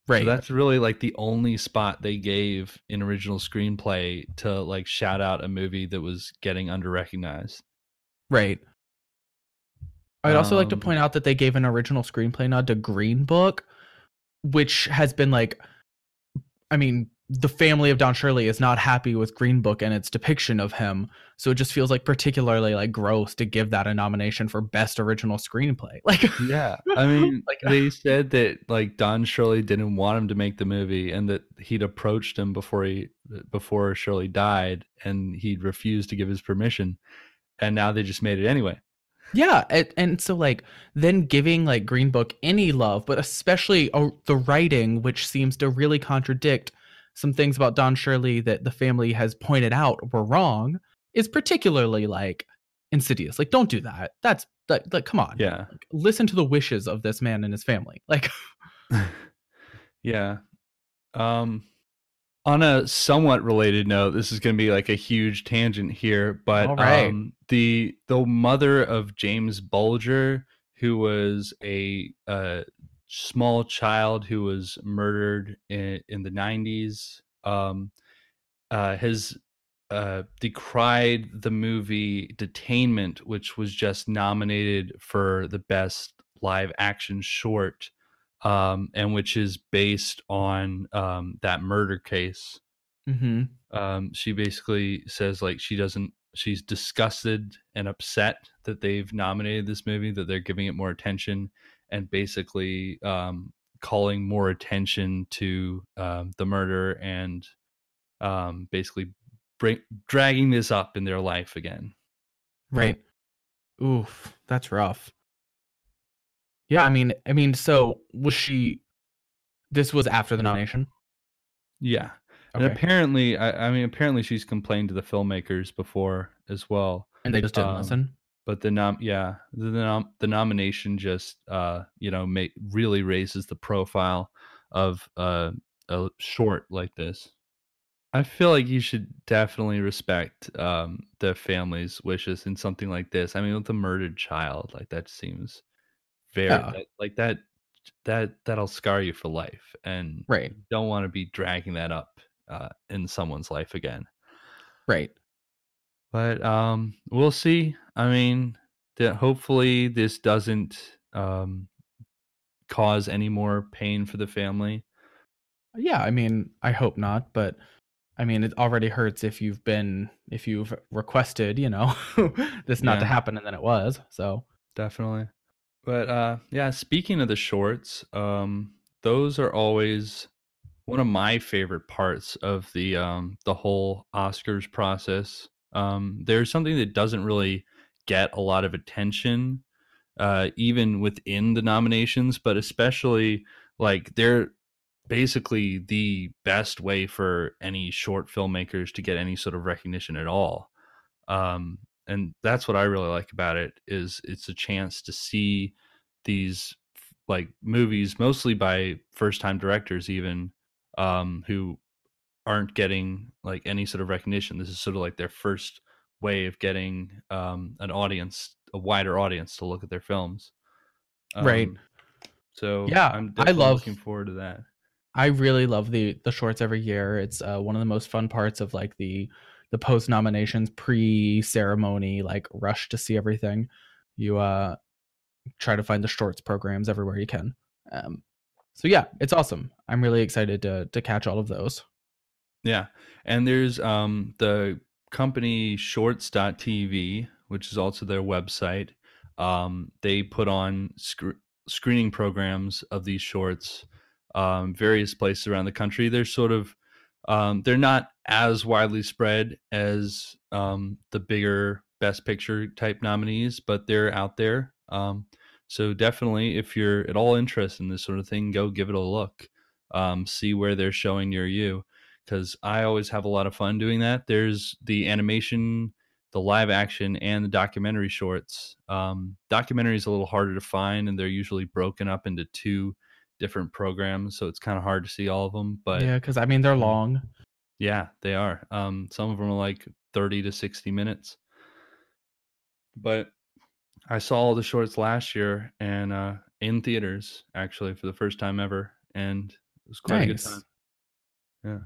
right So that's really like the only spot they gave in original screenplay to like shout out a movie that was getting under recognized. right I'd also like to Um, point out that they gave an original screenplay nod to Green Book which has been like I mean the family of Don Shirley is not happy with Green Book and its depiction of him so it just feels like particularly like gross to give that a nomination for best original screenplay like Yeah, I mean, Like- they said that like Don Shirley didn't want him to make the movie, and that he'd approached him before he before Shirley died, and he'd refused to give his permission, and now they just made it anyway. Yeah, and, and so like then giving like Green Book any love, but especially uh, the writing, which seems to really contradict some things about Don Shirley that the family has pointed out were wrong, is particularly like insidious. Like, don't do that. That's like, like come on. Yeah. Like, listen to the wishes of this man and his family. Like, yeah. Um on a somewhat related note, this is going to be like a huge tangent here, but right. um the the mother of James Bulger who was a uh small child who was murdered in, in the 90s um uh has uh decried the movie Detainment which was just nominated for the best live action short um, and which is based on um, that murder case. mm-hmm. Um, she basically says like she doesn't. She's disgusted and upset that they've nominated this movie, that they're giving it more attention, and basically um, calling more attention to um, the murder and um, basically bring, dragging this up in their life again. right. Oof, that's rough. Yeah, I mean, I mean, so was she? This was after the nomination. Yeah. And apparently, I, I mean, apparently she's complained to the filmmakers before as well. and they just didn't um, listen. but the nom yeah the the, nom- the nomination just uh you know really raises the profile of uh, a short like this i feel like you should definitely respect um the family's wishes in something like this i mean with a murdered child like that seems very Yeah. like that that that'll scar you for life and Right. don't want to be dragging that up uh in someone's life again Right. but um we'll see i mean that hopefully this doesn't um cause any more pain for the family Yeah, I mean, I hope not, but I mean, it already hurts if you've been if you've requested, you know, this not to happen and then it was. So, definitely but uh yeah speaking of the shorts um those are always one of my favorite parts of the um the whole oscars process. Um there's something that doesn't really get a lot of attention uh even within the nominations but especially like they're basically the best way for any short filmmakers to get any sort of recognition at all. Um and that's what i really like about it is it's a chance to see these like movies mostly by first time directors even um who aren't getting like any sort of recognition this is sort of like their first way of getting um an audience a wider audience to look at their films Right. Um, so Yeah, i'm I love- looking forward to that I really love the the shorts every year. It's uh, one of the most fun parts of like the the post nominations pre ceremony like rush to see everything. You uh try to find the shorts programs everywhere you can. Um so yeah, it's awesome. I'm really excited to to catch all of those. Yeah. And there's um the company shorts.tv, which is also their website. Um they put on sc- screening programs of these shorts um various places around the country. They're sort of um they're not as widely spread as um the bigger best picture type nominees, but they're out there. Um so definitely if you're at all interested in this sort of thing, go give it a look. Um see where they're showing near you because I always have a lot of fun doing that. There's the animation, the live action, and the documentary shorts. Um, documentary is a little harder to find, and they're usually broken up into two different programs, so it's kind of hard to see all of them. But yeah, cuz I mean they're long. Yeah, they are. Um, some of them are like 30 to 60 minutes. But I saw all the shorts last year and uh, in theaters actually for the first time ever, and it was quite a good time. Yeah.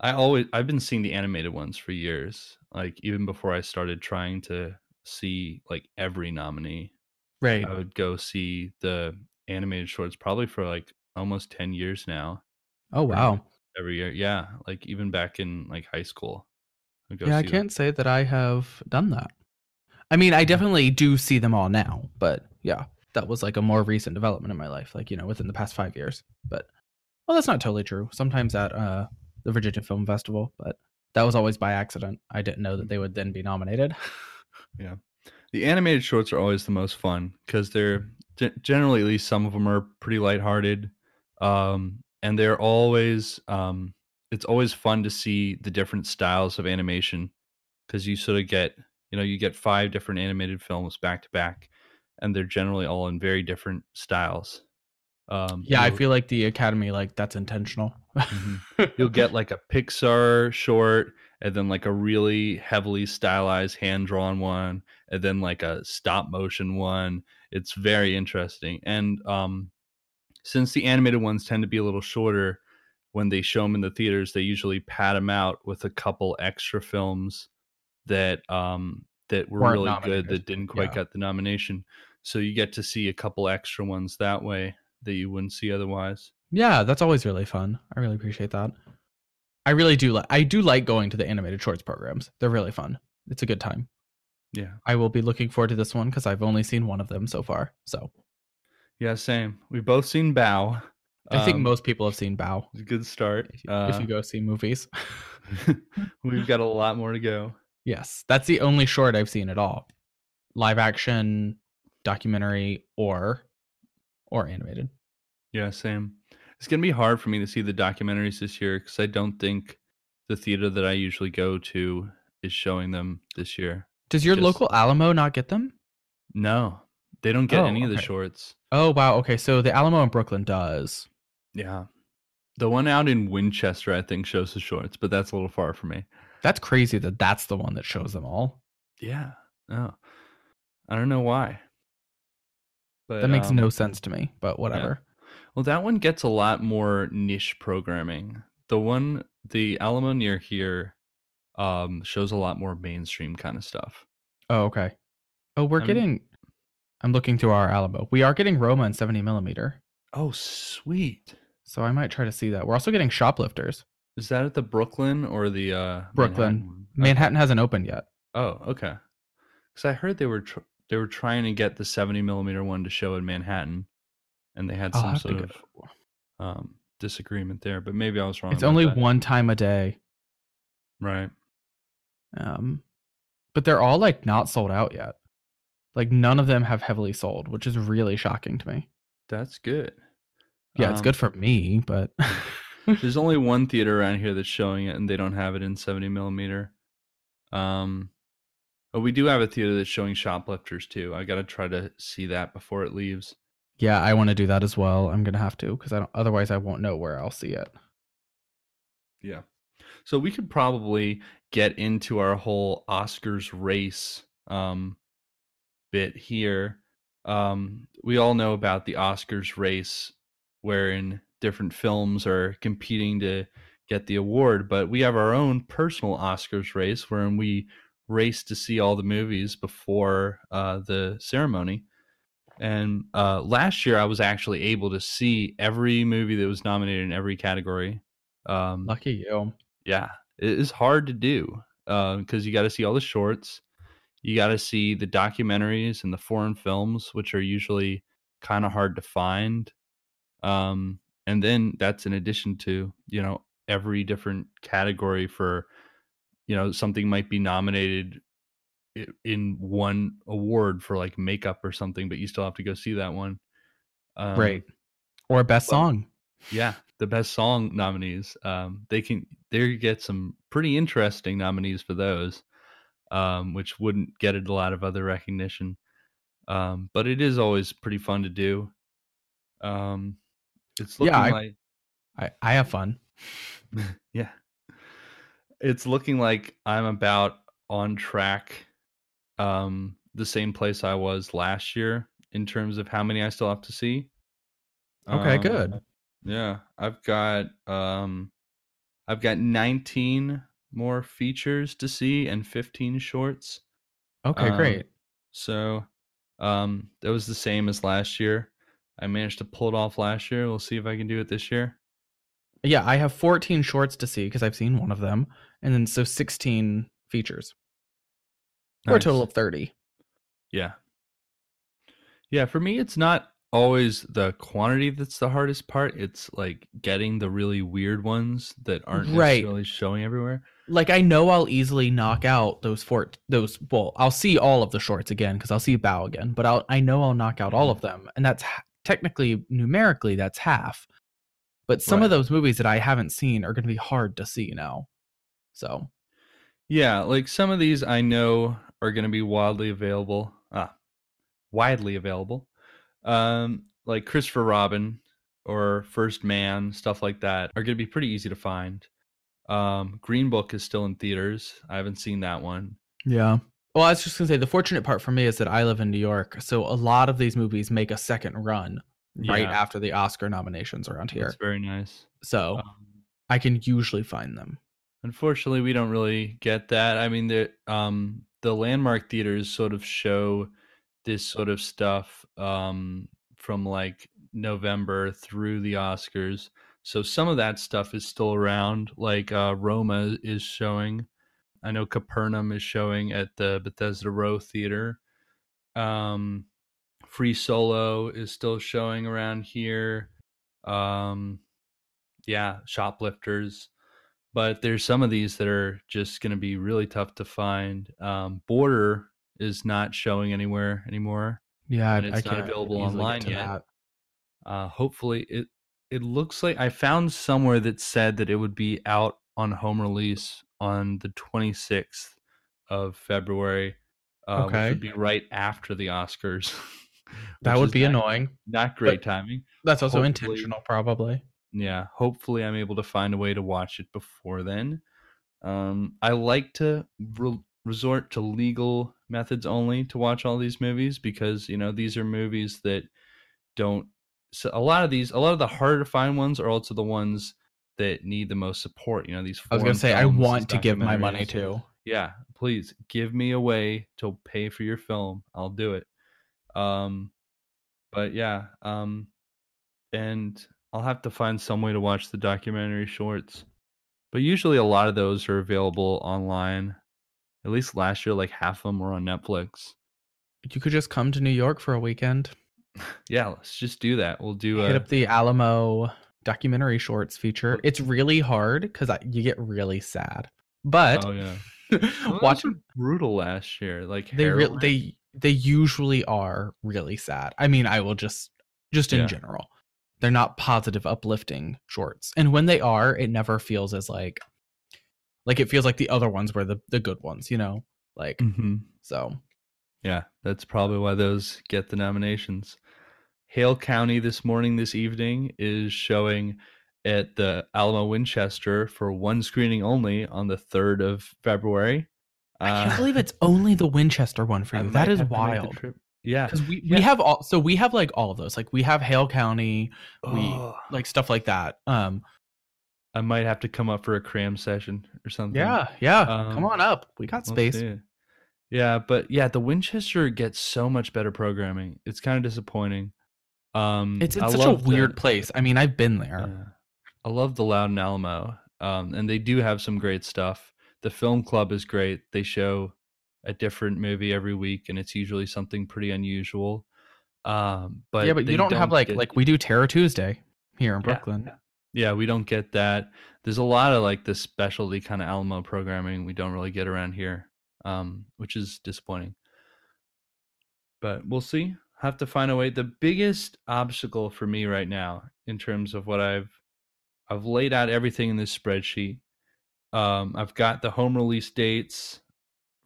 I always I've been seeing the animated ones for years. Like even before I started trying to see like every nominee, Right. I would go see the animated shorts probably for like almost 10 years now Oh wow. every year. Yeah, like even back in like high school. Yeah, I can't say that I have done that. I mean, I definitely do see them all now, but yeah, that was like a more recent development in my life, like, you know, within the past five years. But, well, that's not totally true. Sometimes at uh, the Virginia Film Festival, but that was always by accident. I didn't know that they would then be nominated. Yeah. The animated shorts are always the most fun because they're ge- generally, at least some of them are pretty lighthearted, um, and they're always. Um, it's always fun to see the different styles of animation because you sort of get, you know, you get five different animated films back to back, and they're generally all in very different styles. Um, Yeah, I feel like the Academy like that's intentional. Mhm. you'll get like a Pixar short and then like a really heavily stylized hand drawn one and then like a stop motion one. It's very interesting. And um since the animated ones tend to be a little shorter when they show them in the theaters, they usually pad them out with a couple extra films that um that were Weren't really nominated. good that didn't quite Yeah. get the nomination. So you get to see a couple extra ones that way that you wouldn't see otherwise. yeah, that's always really fun. I really appreciate that. I really do like I do like going to the animated shorts programs. They're really fun. It's a good time. Yeah. I will be looking forward to this one because I've only seen one of them so far. So Yeah, same. We've both seen Bao. I think Um, most people have seen Bao it's a good start. if you, if Uh, you go see movies. we've got a lot more to go. yes, that's the only short I've seen at all. Live action, documentary, or or animated. Yeah, same. It's gonna be hard for me to see the documentaries this year because I don't think the theater that I usually go to is showing them this year. Does your Just- local Alamo not get them? No, they don't get Oh, any of the shorts. Oh wow. Okay, so the Alamo in Brooklyn does. Yeah, the one out in Winchester I think shows the shorts, but that's a little far for me. That's crazy that that's the one that shows them all. Yeah, no, I don't know why. But That makes um, no sense to me, but whatever. Well, that one gets a lot more niche programming. The one, the Alamo near here, um, shows a lot more mainstream kind of stuff. Oh, okay. Oh, we're I'm- getting. I'm looking through our Alamo. We are getting Roma in 70 millimeter, Oh, sweet! so I might try to see that. We're also getting Shoplifters. Is that at the Brooklyn or the uh, Brooklyn. Manhattan? Manhattan hasn't opened yet. Oh, okay. Because I heard they were tr- they were trying to get the seventy millimeter one to show in Manhattan, and they had some sort of um, disagreement there. But maybe I was wrong. It's only that. one time a day. right. Um, but they're all like not sold out yet. Like none of them have heavily sold, which is really shocking to me. That's good. Yeah, it's Um, good for me, but There's only one theater around here that's showing it, and they don't have it in 70 millimeter. Um, but we do have a theater that's showing Shoplifters too. I got to try to see that before it leaves. Yeah, I want to do that as well. I'm gonna have to because I don't. Otherwise, I won't know where I'll see it. Yeah. So we could probably get into our whole Oscars race um, bit here. Um, we all know about the Oscars race, wherein different films are competing to get the award, but we have our own personal Oscars race wherein we race to see all the movies before uh, the ceremony. And uh, last year, I was actually able to see every movie that was nominated in every category. Um, Lucky you. yeah, it is hard to do because you got to see all the shorts, you got to see the documentaries and the foreign films, which are usually kind of hard to find. Um, and then that's in addition to you know every different category for you know something might be nominated in one award for like makeup or something, but you still have to go see that one. Um, Right. Or best well, song. yeah, the best song nominees. Um, they can they get some pretty interesting nominees for those, um, which wouldn't get it a lot of other recognition. Um, but it is always pretty fun to do. Um, it's looking Yeah, I- like I, I have fun. yeah, it's looking like I'm about on track. Um, the same place I was last year in terms of how many I still have to see. Okay, Um, good. Yeah, I've got um I've got 19 more features to see and 15 shorts. Okay, um, great. So um that was the same as last year. I managed to pull it off last year. We'll see if I can do it this year. Yeah, I have 14 shorts to see because I've seen one of them, and then so 16 features, or a total of 30. Yeah. Yeah, for me it's not always the quantity that's the hardest part. It's like getting the really weird ones that aren't Right. necessarily showing everywhere. like I know I'll easily knock out those four those well I'll see all of the shorts again because I'll see Bao again, but I'll I know I'll knock out all mm-hmm. of them, and that's technically numerically that's half. But some of those movies that I haven't seen are going to be hard to see now. So Yeah, like some of these I know are going to be wildly available. Ah, widely available. Um, like Christopher Robin or First Man, stuff like that are going to be pretty easy to find. Um, Green Book is still in theaters. I haven't seen that one. yeah. Well, I was just gonna say the fortunate part for me is that I live in New York, so a lot of these movies make a second run right Yeah. after the Oscar nominations around here. It's very nice. So Um, I can usually find them. Unfortunately, we don't really get that. I mean, the um the landmark theaters sort of show this sort of stuff um from like November through the Oscars. So some of that stuff is still around. Like uh Roma is showing. I know Capernaum is showing at the Bethesda Row Theater. Um Free Solo is still showing around here. Um yeah, Shoplifters but there's some of these that are just going to be really tough to find. Um, Border is not showing anywhere anymore. Yeah, And it's not available online yet. Uh, hopefully, it it looks like I found somewhere that said that it would be out on home release on the 26th of February, uh, which Okay. would be right after the Oscars. That would be not- annoying. Not great timing. That's also hopefully- intentional, probably. Yeah hopefully i'm able to find a way to watch it before then. Um i like to re- resort to legal methods only to watch all these movies because you know these are movies that don't so a lot of these a lot of the harder to find ones are also the ones that need the most support you know these I was gonna say I want to give my money to. yeah please give me a way to pay for your film i'll do it. Um but yeah um and i'll have to find some way to watch the documentary shorts. But usually a lot of those are available online. At least last year like half of them were on netflix. You could just come to New York for a weekend, yeah let's just do that. We'll do hit a up the Alamo documentary shorts feature. It's really hard because you get really sad, but oh yeah. Watch brutal last year like they re- they they usually are really sad. I mean, I will just just in Yeah. general, they're not positive, uplifting shorts, and when they are, it never feels as like like it feels like the other ones were the the good ones, you know, like Mhm. so. Yeah, that's probably why those get the nominations. Hale County this morning, this evening, is showing at the Alamo Winchester for one screening only on the 3rd of February. I can't Uh, believe it's only the Winchester one for you. might That is wild. Yeah. Because we, Yeah. we have all so we have like all of those. Like we have Hale County, we Oh, like stuff like that. Um I might have to come up for a cram session or something. yeah, yeah. Come Um, on up. We got space. Yeah, but yeah, the Winchester gets so much better programming. It's kind of disappointing. Um, It's in I such a love the- weird place. I mean, I've been there. Yeah. I love the Loudoun Alamo, um, and they do have some great stuff. The film club is great. They show a different movie every week, and it's usually something pretty unusual. Um, but yeah, but you don't, have like get- like we do Terror Tuesday here in Yeah, Brooklyn. yeah. We don't get that. There's a lot of like the specialty kind of Alamo programming we don't really get around here, um, which is disappointing. But we'll see. Have to find a way. The biggest obstacle for me right now, in terms of what I've, I've laid out everything in this spreadsheet. Um, I've got the home release dates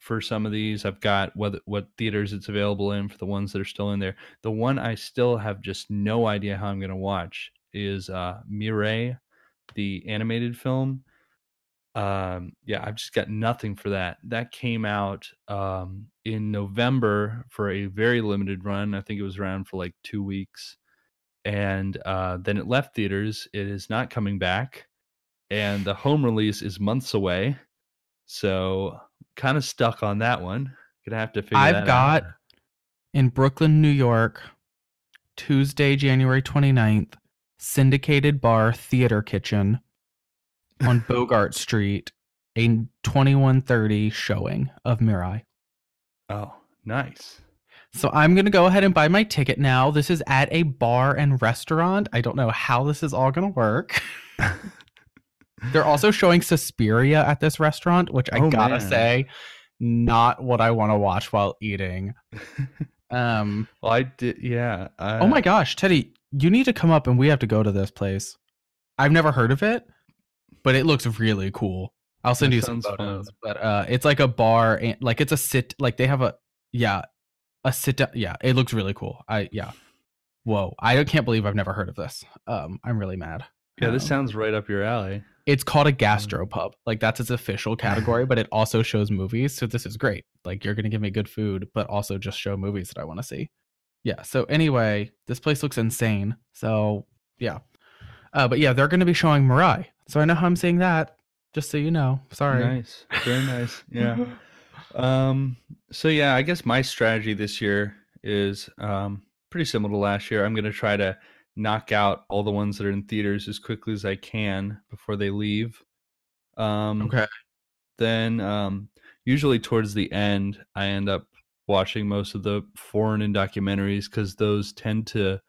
for some of these. I've got what what theaters it's available in for the ones that are still in there. The one I still have just no idea how I'm going to watch is uh, Mirai, the animated film. Um, yeah, I've just got nothing for that. That came out um, in November for a very limited run. I think it was around for like two weeks, and uh, then it left theaters. It is not coming back, and the home release is months away. So kind of stuck on that one. Gonna have to figure. Out I've got out. In Brooklyn, New York, Tuesday, January 29th, Syndicated Bar Theater Kitchen on Bogart Street, a 2130 showing of Mirai. Oh, nice. So I'm gonna go ahead and buy my ticket now. This is at a bar and restaurant. I don't know how this is all gonna work. They're also showing Suspiria at this restaurant, which I Oh, gotta man. say, not what I want to watch while eating. Um. Well, I did. Yeah. I, oh my gosh, Teddy, you need to come up and we have to go to this place. I've never heard of it, but it looks really cool. I'll send you some sounds fun. photos. But uh, it's like a bar and like it's a sit. Like they have a yeah, a sit down. Yeah, it looks really cool. I yeah. Whoa, I can't believe I've never heard of this. Um, I'm really mad. Yeah, this Um, sounds right up your alley. It's called a gastropub. Like that's its official category, but it also shows movies. So this is great. Like you're gonna give me good food, but also just show movies that I want to see. Yeah. So anyway, this place looks insane. So yeah. Uh, but yeah, they're gonna be showing Mirai. So I know how I'm saying that. Just so you know. Sorry. Nice. Very nice. Yeah. Um, so yeah, I guess my strategy this year is um, pretty similar to last year. I'm going to try to knock out all the ones that are in theaters as quickly as I can before they leave. Um, okay. Then um, usually towards the end, I end up watching most of the foreign and documentaries because those tend to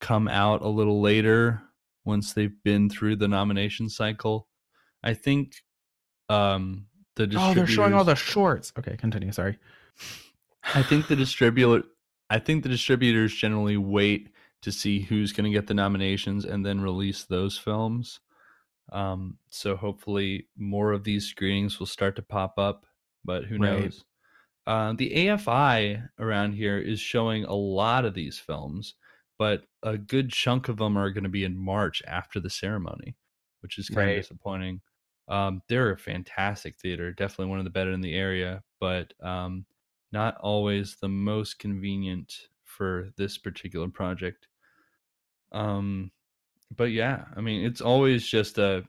come out a little later once they've been through the nomination cycle. I think um, the Oh, they're showing all the shorts. Okay, continue. Sorry. I think the distributor I think the distributors generally wait to see who's going to get the nominations and then release those films. Um, so hopefully more of these screenings will start to pop up, but who Right. knows? Uh, the AFI around here is showing a lot of these films, but a good chunk of them are going to be in March after the ceremony, which is kind Right. of disappointing. Um, they're a fantastic theater, definitely one of the better in the area, but um, not always the most convenient for this particular project. Um, but yeah, I mean, it's always just a,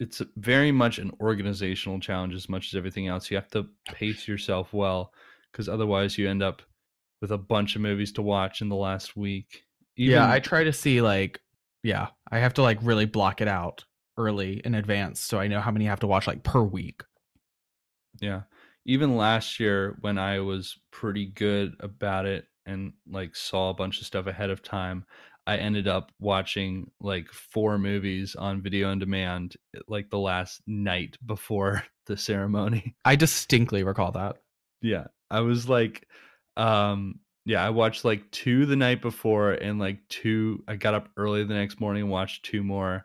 it's very much an organizational challenge as much as everything else. You have to pace yourself well because otherwise you end up with a bunch of movies to watch in the last week. yeah, I try to see like yeah, I have to like really block it out early in advance so I know how many I have to watch like per week. Yeah. Even last year when I was pretty good about it and like saw a bunch of stuff ahead of time, I ended up watching like four movies on video on demand like the last night before the ceremony. I distinctly recall that. Yeah. I was like um yeah, I watched like two the night before and like two I got up early the next morning and watched two more.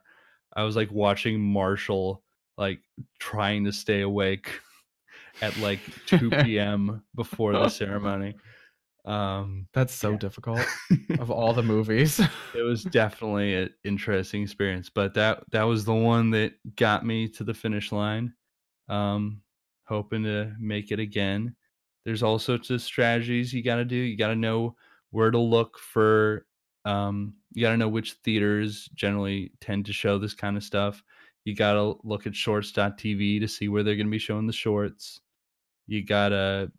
I was like watching Marshall like trying to stay awake at like 2 p.m. before the ceremony. Um That's so Yeah. difficult of all the movies. it was definitely an interesting experience, but that that was the one that got me to the finish line. Um hoping to make it again. There's all sorts of strategies you got to do. You got to know where to look for um you got to know which theaters generally tend to show this kind of stuff. You got to look at shorts.tv to see where they're going to be showing the shorts. You got to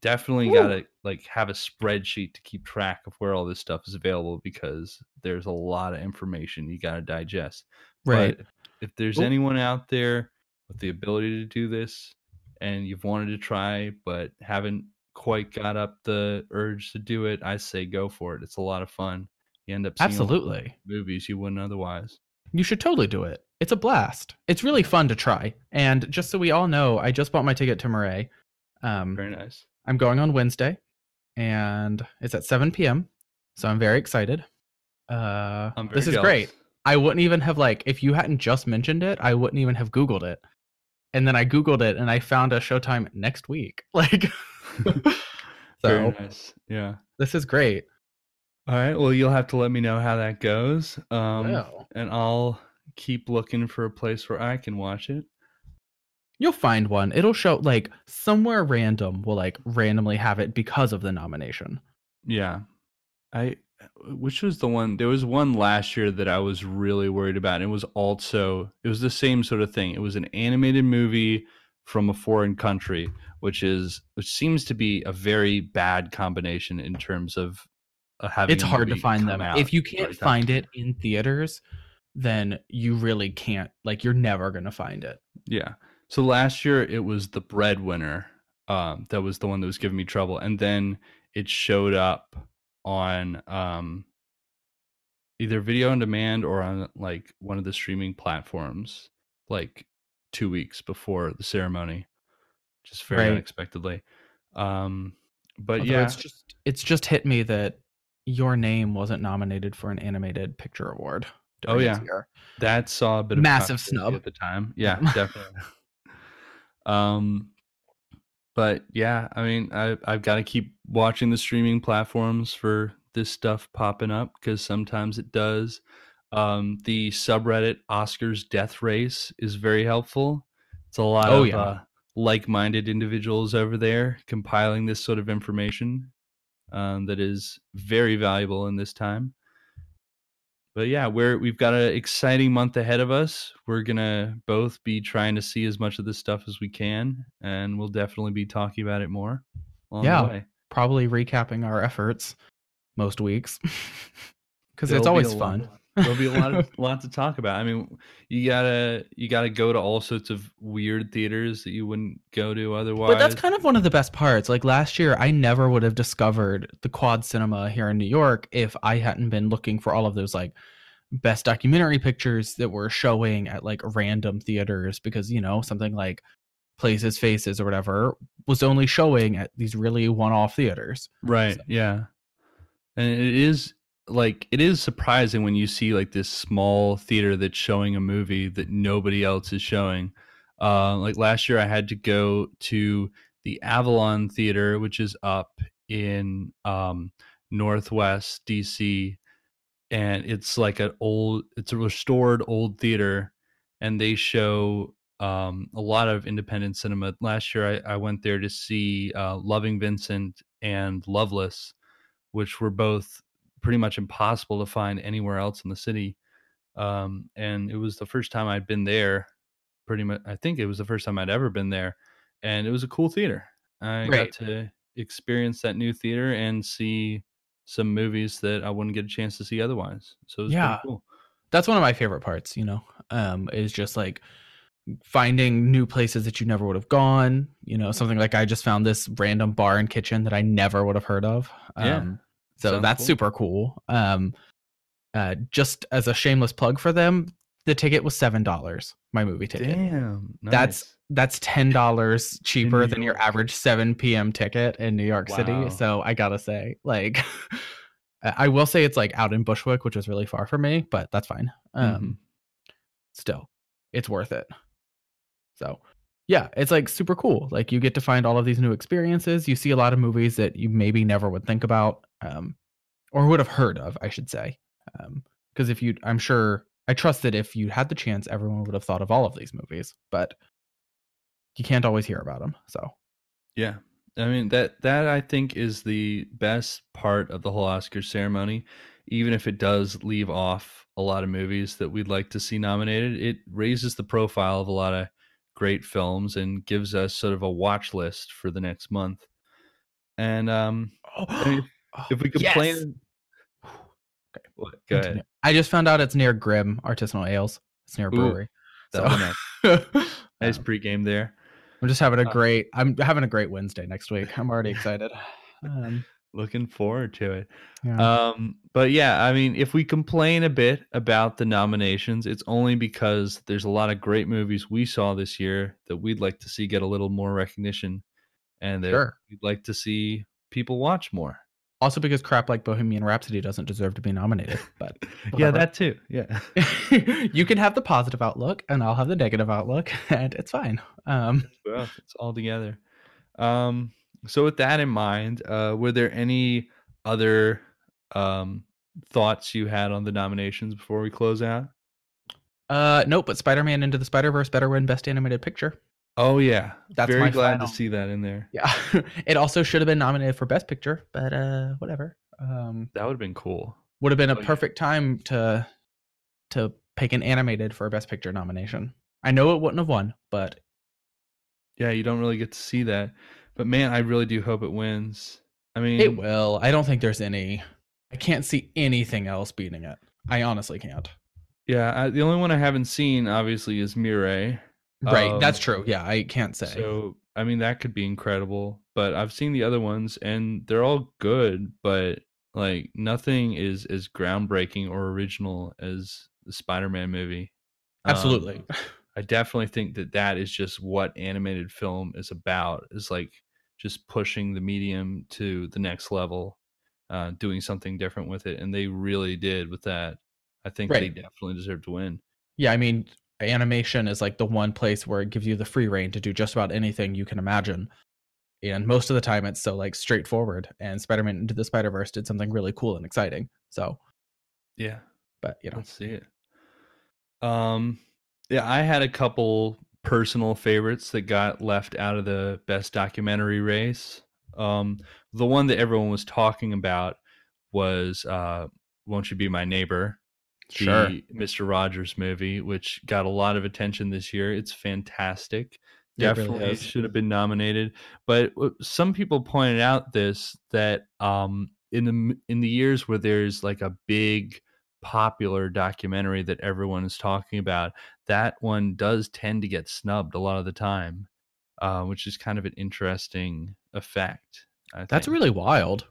definitely got to like have a spreadsheet to keep track of where all this stuff is available because there's a lot of information you got to digest. right. But if there's Ooh. anyone out there with the ability to do this and you've wanted to try but haven't quite got up the urge to do it, I say go for it. It's a lot of fun. You end up seeing a lot of Absolutely. movies you wouldn't otherwise. You should totally do it. It's a blast. It's really fun to try. And just so we all know, I just bought my ticket to Mirai. Um, Very nice. I'm going on Wednesday, and it's at 7 p.m. So I'm very excited. Uh, I'm very this is jealous. great. I wouldn't even have like if you hadn't just mentioned it, I wouldn't even have Googled it. And then I Googled it and I found a showtime next week. Like, Very so nice. Yeah. this is great. All right. Well, you'll have to let me know how that goes. Um, and I'll keep looking for a place where I can watch it. You'll find one. It'll show like somewhere random will like randomly have it because of the nomination. Yeah. I which was the one there was one last year that I was really worried about. It was also it was the same sort of thing. It was an animated movie from a foreign country, which is which seems to be a very bad combination in terms of uh, having It's hard to find them. out If you can't right time. find it in theaters, then you really can't like you're never going to find it. Yeah. So last year it was The Breadwinner, Um, that was the one that was giving me trouble, and then it showed up on um, either video on demand or on like one of the streaming platforms, like two weeks before the ceremony, just very Right. unexpectedly. Um, but Although yeah, it's just it's just hit me that your name wasn't nominated for an animated picture award. Oh, yeah. that saw a bit of Massive snub. at the time. Yeah, definitely. Um, but yeah, I mean, I I've got to keep watching the streaming platforms for this stuff popping up because sometimes it does. Um, the subreddit Oscars Death Race is very helpful. It's a lot Oh, of yeah. uh, like-minded individuals over there compiling this sort of information um, that is very valuable in this time but yeah, we're we've got an exciting month ahead of us. We're gonna both be trying to see as much of this stuff as we can, and we'll definitely be talking about it more. along the Yeah. way. Probably recapping our efforts most weeks because it's always fun. lot- There'll be a lot of lot to talk about. I mean, you gotta you gotta go to all sorts of weird theaters that you wouldn't go to otherwise. But that's kind of one of the best parts. Like last year, I never would have discovered the quad cinema here in New York if I hadn't been looking for all of those like best documentary pictures that were showing at like random theaters because, you know, something like Places, Faces, or whatever was only showing at these really one off theaters. Right. So- Yeah. And it is like it is surprising when you see like this small theater that's showing a movie that nobody else is showing. Uh, like last year, I had to go to the Avalon Theater, which is up in um, Northwest DC, and it's like an old, it's a restored old theater, and they show um, a lot of independent cinema. Last year, I, I went there to see uh, Loving Vincent and Loveless, which were both pretty much impossible to find anywhere else in the city. Um, and it was the first time I'd been there. Pretty much, I think it was the first time I'd ever been there, and it was a cool theater. I Right. got to experience that new theater and see some movies that I wouldn't get a chance to see otherwise. So it was Yeah. pretty cool. That's one of my favorite parts, you know, um, is just like finding new places that you never would have gone. You know, something like I just found this random bar and kitchen that I never would have heard of. Yeah. Um, so Sounds that's cool. super cool. Um, uh, just as a shameless plug for them, the ticket was seven dollars. My movie ticket. Damn, That's nice. that's ten dollars cheaper than your average seven p.m. ticket in New York Wow. City. So I gotta say, like, I will say it's like out in Bushwick, which is really far from me, but that's fine. Um, Mhm. still, it's worth it. So, yeah, it's like super cool. Like you get to find all of these new experiences. You see a lot of movies that you maybe never would think about, um, or would have heard of, I should say. Because if you, I'm sure, I trust that if you had the chance, everyone would have thought of all of these movies, but you can't always hear about them. So, Yeah. I mean that that I think is the best part of the whole Oscar ceremony. Even if it does leave off a lot of movies that we'd like to see nominated, it raises the profile of a lot of great films and gives us sort of a watch list for the next month. And um I mean, if we complain what, go ahead. I just found out it's near Grimm Artisanal Ales. It's near a brewery. So- nice. Nice Um, pregame there. I'm just having a Uh, great. I'm having a great Wednesday next week. I'm already excited. Um, Looking forward to it. yeah. Um, but yeah, I mean, if we complain a bit about the nominations, it's only because there's a lot of great movies we saw this year that we'd like to see get a little more recognition, and that Sure. we'd like to see people watch more. Also, because crap like Bohemian Rhapsody doesn't deserve to be nominated. But yeah, that too. Yeah, you can have the positive outlook, and I'll have the negative outlook, and it's fine. Um, well, it's all together. Um, so with that in mind, uh, were there any other um thoughts you had on the nominations before we close out? uh, nope. But Spider-Man Into the Spider-Verse better win Best Animated Picture. Oh yeah, That's very my glad final- to see that in there. Yeah, it also should have been nominated for Best Picture, but uh, whatever. Um, That would have been cool. would have been a Oh, yeah. perfect time to to pick an animated for a Best Picture nomination. I know it wouldn't have won, but Yeah, you don't really get to see that. But man, I really do hope it wins. I mean, it will. I don't think there's any. I can't see anything else beating it. I honestly can't. yeah, I, the only one I haven't seen obviously is Mirai. Right, Um, that's true. Yeah, I can't say. So I mean, that could be incredible. But I've seen the other ones, and they're all good, but like nothing is as groundbreaking or original as the Spider-Man movie. Um, Absolutely. I definitely think that that is just what animated film is about. Is like just pushing the medium to the next level, uh, doing something different with it, and they really did with that. I think they definitely deserve to win. yeah, I mean, animation is like the one place where it gives you the free reign to do just about anything you can imagine. And most of the time it's so like straightforward. And Spider-Man Into the Spider-Verse did something really cool and exciting. So, Yeah, but you know, let's see it. Um, yeah, I had a couple personal favorites that got left out of the best documentary race. Um, the one that everyone was talking about was uh, "Won't You Be My Neighbor." The sure. Mr. Rogers movie, which got a lot of attention this year. It's fantastic. It really Definitely is. should have been nominated. But some people pointed out this that um, in the in the years where there's like a big popular documentary that everyone is talking about, that one does tend to get snubbed a lot of the time, uh, which is kind of an interesting effect. I That's really wild.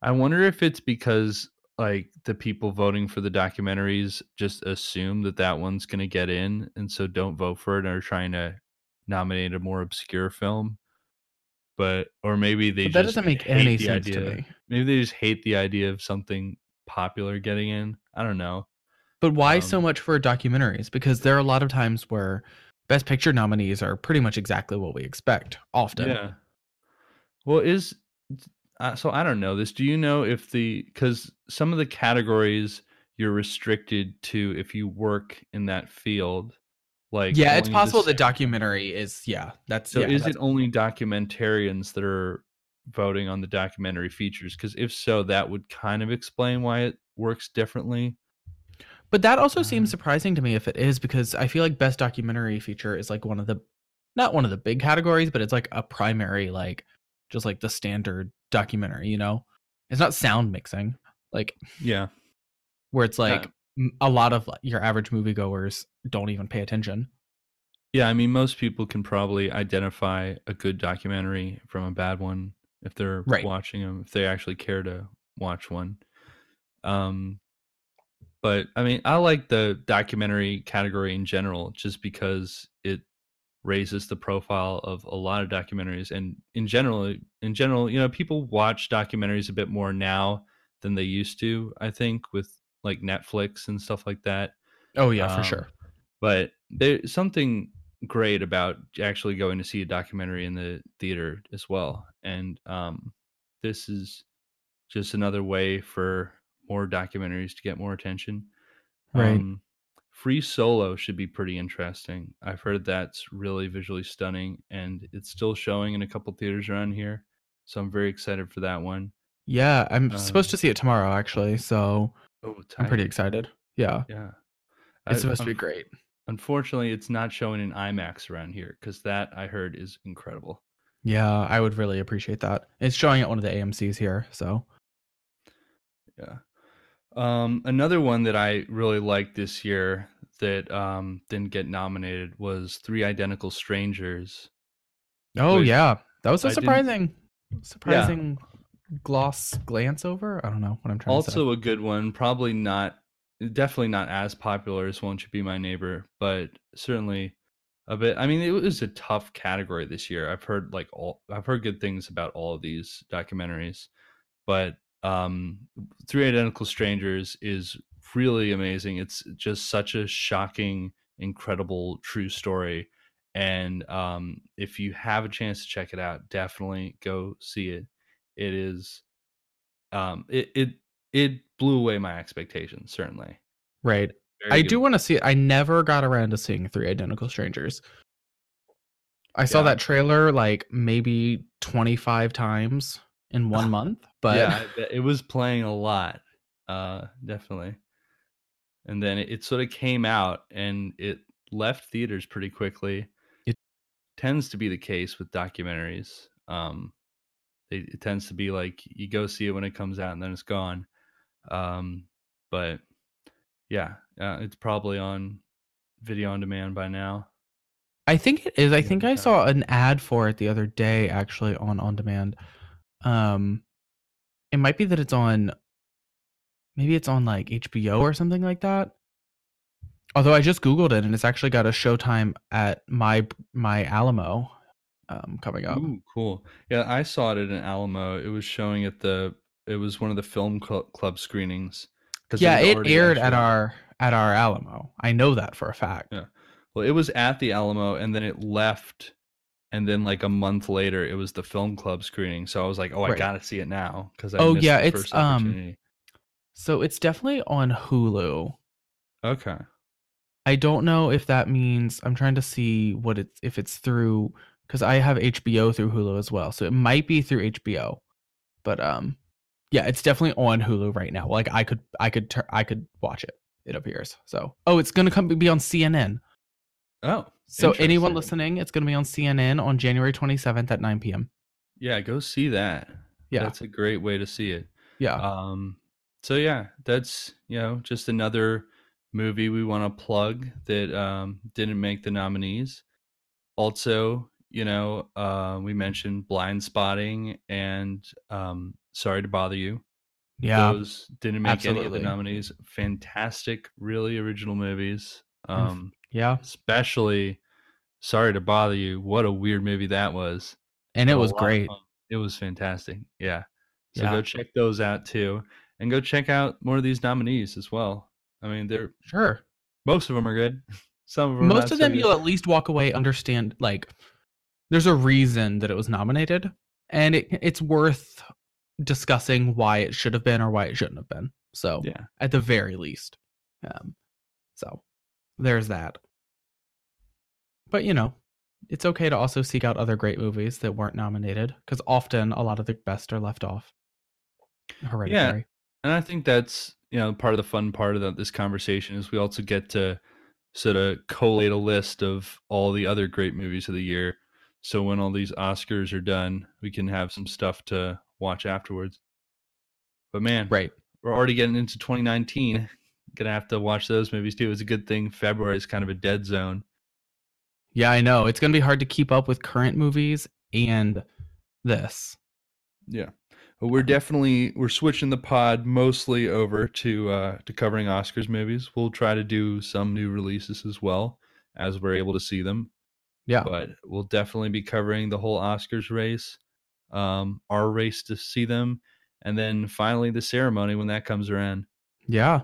I wonder if it's because like the people voting for the documentaries just assume that that one's going to get in and so don't vote for it and are trying to nominate a more obscure film. But or maybe they But that just doesn't make any sense to idea- me. Maybe they just hate the idea of something popular getting in. I don't know. But why so Um, much for documentaries? Because there are a lot of times where Best Picture nominees are pretty much exactly what we expect. Often, Yeah. Well, is uh, so I don't know this. Do you know if the because some of the categories you're restricted to if you work in that field, like yeah, it's possible the documentary is. Yeah, that's So yeah, is that's- it only documentarians that are voting on the documentary features? Because if so, that would kind of explain why it works differently. But that also Um, seems surprising to me if it is because I feel like best documentary feature is like one of the not one of the big categories, but it's like a primary like just like the standard documentary, you know? It's not sound mixing. Like Yeah. where it's like Yeah. a lot of your average moviegoers don't even pay attention. Yeah, I mean, most people can probably identify a good documentary from a bad one if they're Right. watching them, if they actually care to watch one. Um, but I mean, I like the documentary category in general, just because it raises the profile of a lot of documentaries, and in general, in general, you know, people watch documentaries a bit more now than they used to. I think with like Netflix and stuff like that Oh yeah, for Um, sure. but there's something great about actually going to see a documentary in the theater as well and um, this is just another way for more documentaries to get more attention Right. um, free solo should be pretty interesting i've heard that's really visually stunning and it's still showing in a couple theaters around here so i'm very excited for that one Yeah, I'm um, supposed to see it tomorrow actually, so oh I'm pretty excited. Yeah. yeah It's I- supposed to be great. Unfortunately, it's not showing in IMAX around here because that I heard is incredible. Yeah, I would really appreciate that. It's showing at one of the AMC's here, so Yeah. Um, another one that I really liked this year that um, didn't get nominated was Three Identical Strangers. Oh yeah, that was a I surprising, surprising gloss glance over. I don't know what I'm trying to say. Also a good one. Probably not, definitely not as popular as Won't You Be My Neighbor, but certainly a bit. I mean, it was a tough category this year. I've heard like all, I've heard good things about all of these documentaries, but um, Three Identical Strangers is really amazing. It's just such a shocking, incredible, true story. And um, if you have a chance to check it out, definitely go see it. It is, um, it it it blew away my expectations. Certainly, Right. Very I good. do want to see it. I never got around to seeing Three Identical Strangers. I saw Yeah. that trailer like maybe 25 times in one month, but yeah, it was playing a lot, uh, definitely. And then it, it sort of came out and it left theaters pretty quickly. It- tends to be the case with documentaries. Um, it, it tends to be like you go see it when it comes out and then it's gone. Um, but yeah, uh, it's probably on video on demand by now. I think it is. I think I saw an ad for it the other day actually on on demand. Um it might be that it's on maybe it's on like HBO or something like that. Although I just googled it and it's actually got a showtime at my my Alamo um coming up. Ooh, cool. Yeah, I saw it at an Alamo. It was showing at the. It was one of the film cl- club screenings. yeah, it already aired at our at our Alamo. I know that for a fact. Yeah. Well, it was at the Alamo, and then it left, and then like a month later, it was the film club screening. So I was like, "Oh, I Right. gotta see it now" because I Oh, yeah, it's, um. So it's definitely on Hulu. Okay. I don't know if that means I'm trying to see what it's if it's through because I have HBO through Hulu as well, so it might be through HBO. But um, yeah, it's definitely on Hulu right now. Like I could, I could, tur- I could watch it. It appears so. Oh, it's gonna come be on CNN. Oh, So anyone listening, it's gonna be on CNN on January 27th at 9 p.m. Yeah, go see that. Yeah, That's a great way to see it. yeah, Um, so yeah, that's you know just another movie we want to plug that um, didn't make the nominees. Also, you know, uh, we mentioned Blindspotting and um, Sorry to Bother You. yeah. Those didn't make any of absolutely. the nominees. Fantastic, really original movies. Um, yeah. especially Sorry to Bother You. What a weird movie that was. And it was great. It was fantastic. Yeah. So Yeah. go check those out too, and go check out more of these nominees as well. I mean, they're Sure. most of them are good. Some of them, most of them you'll at least walk away understand like there's a reason that it was nominated and it, it's worth discussing why it should have been or why it shouldn't have been so Yeah. at the very least um so there's that but you know it's okay to also seek out other great movies that weren't nominated because often a lot of the best are left off hereditary And I think that's you know part of the fun part of the, this conversation is we also get to sort of collate a list of all the other great movies of the year. So when all these Oscars are done, we can have some stuff to watch afterwards. But man, right we're already getting into 2019. Gonna have to watch those movies too. It's a good thing February is kind of a dead zone. yeah i know it's gonna be hard to keep up with current movies and this Yeah. But we're definitely we're switching the pod mostly over to uh to covering Oscars movies. We'll try to do some new releases as well as we're able to see them. yeah But we'll definitely be covering the whole Oscars race, um, our race to see them, and then finally the ceremony when that comes around. Yeah.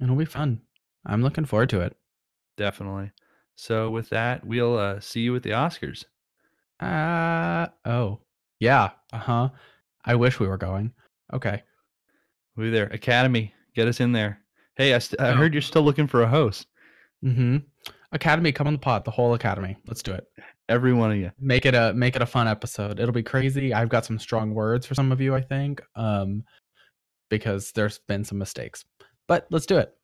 It'll be fun. I'm looking forward to it. Definitely. So with that, we'll uh, see you at the Oscars. Uh oh. Yeah. Uh-huh. I wish we were going. Okay. We'll be there. Academy, get us in there. Hey, I, st- I Oh. heard you're still looking for a host. Mm-hmm. Academy, come on the pot. the whole academy. Let's do it. Every one of you. Make it a make it a fun episode. It'll be crazy. I've got some strong words for some of you, I think. Um because there's been some mistakes. But let's do it.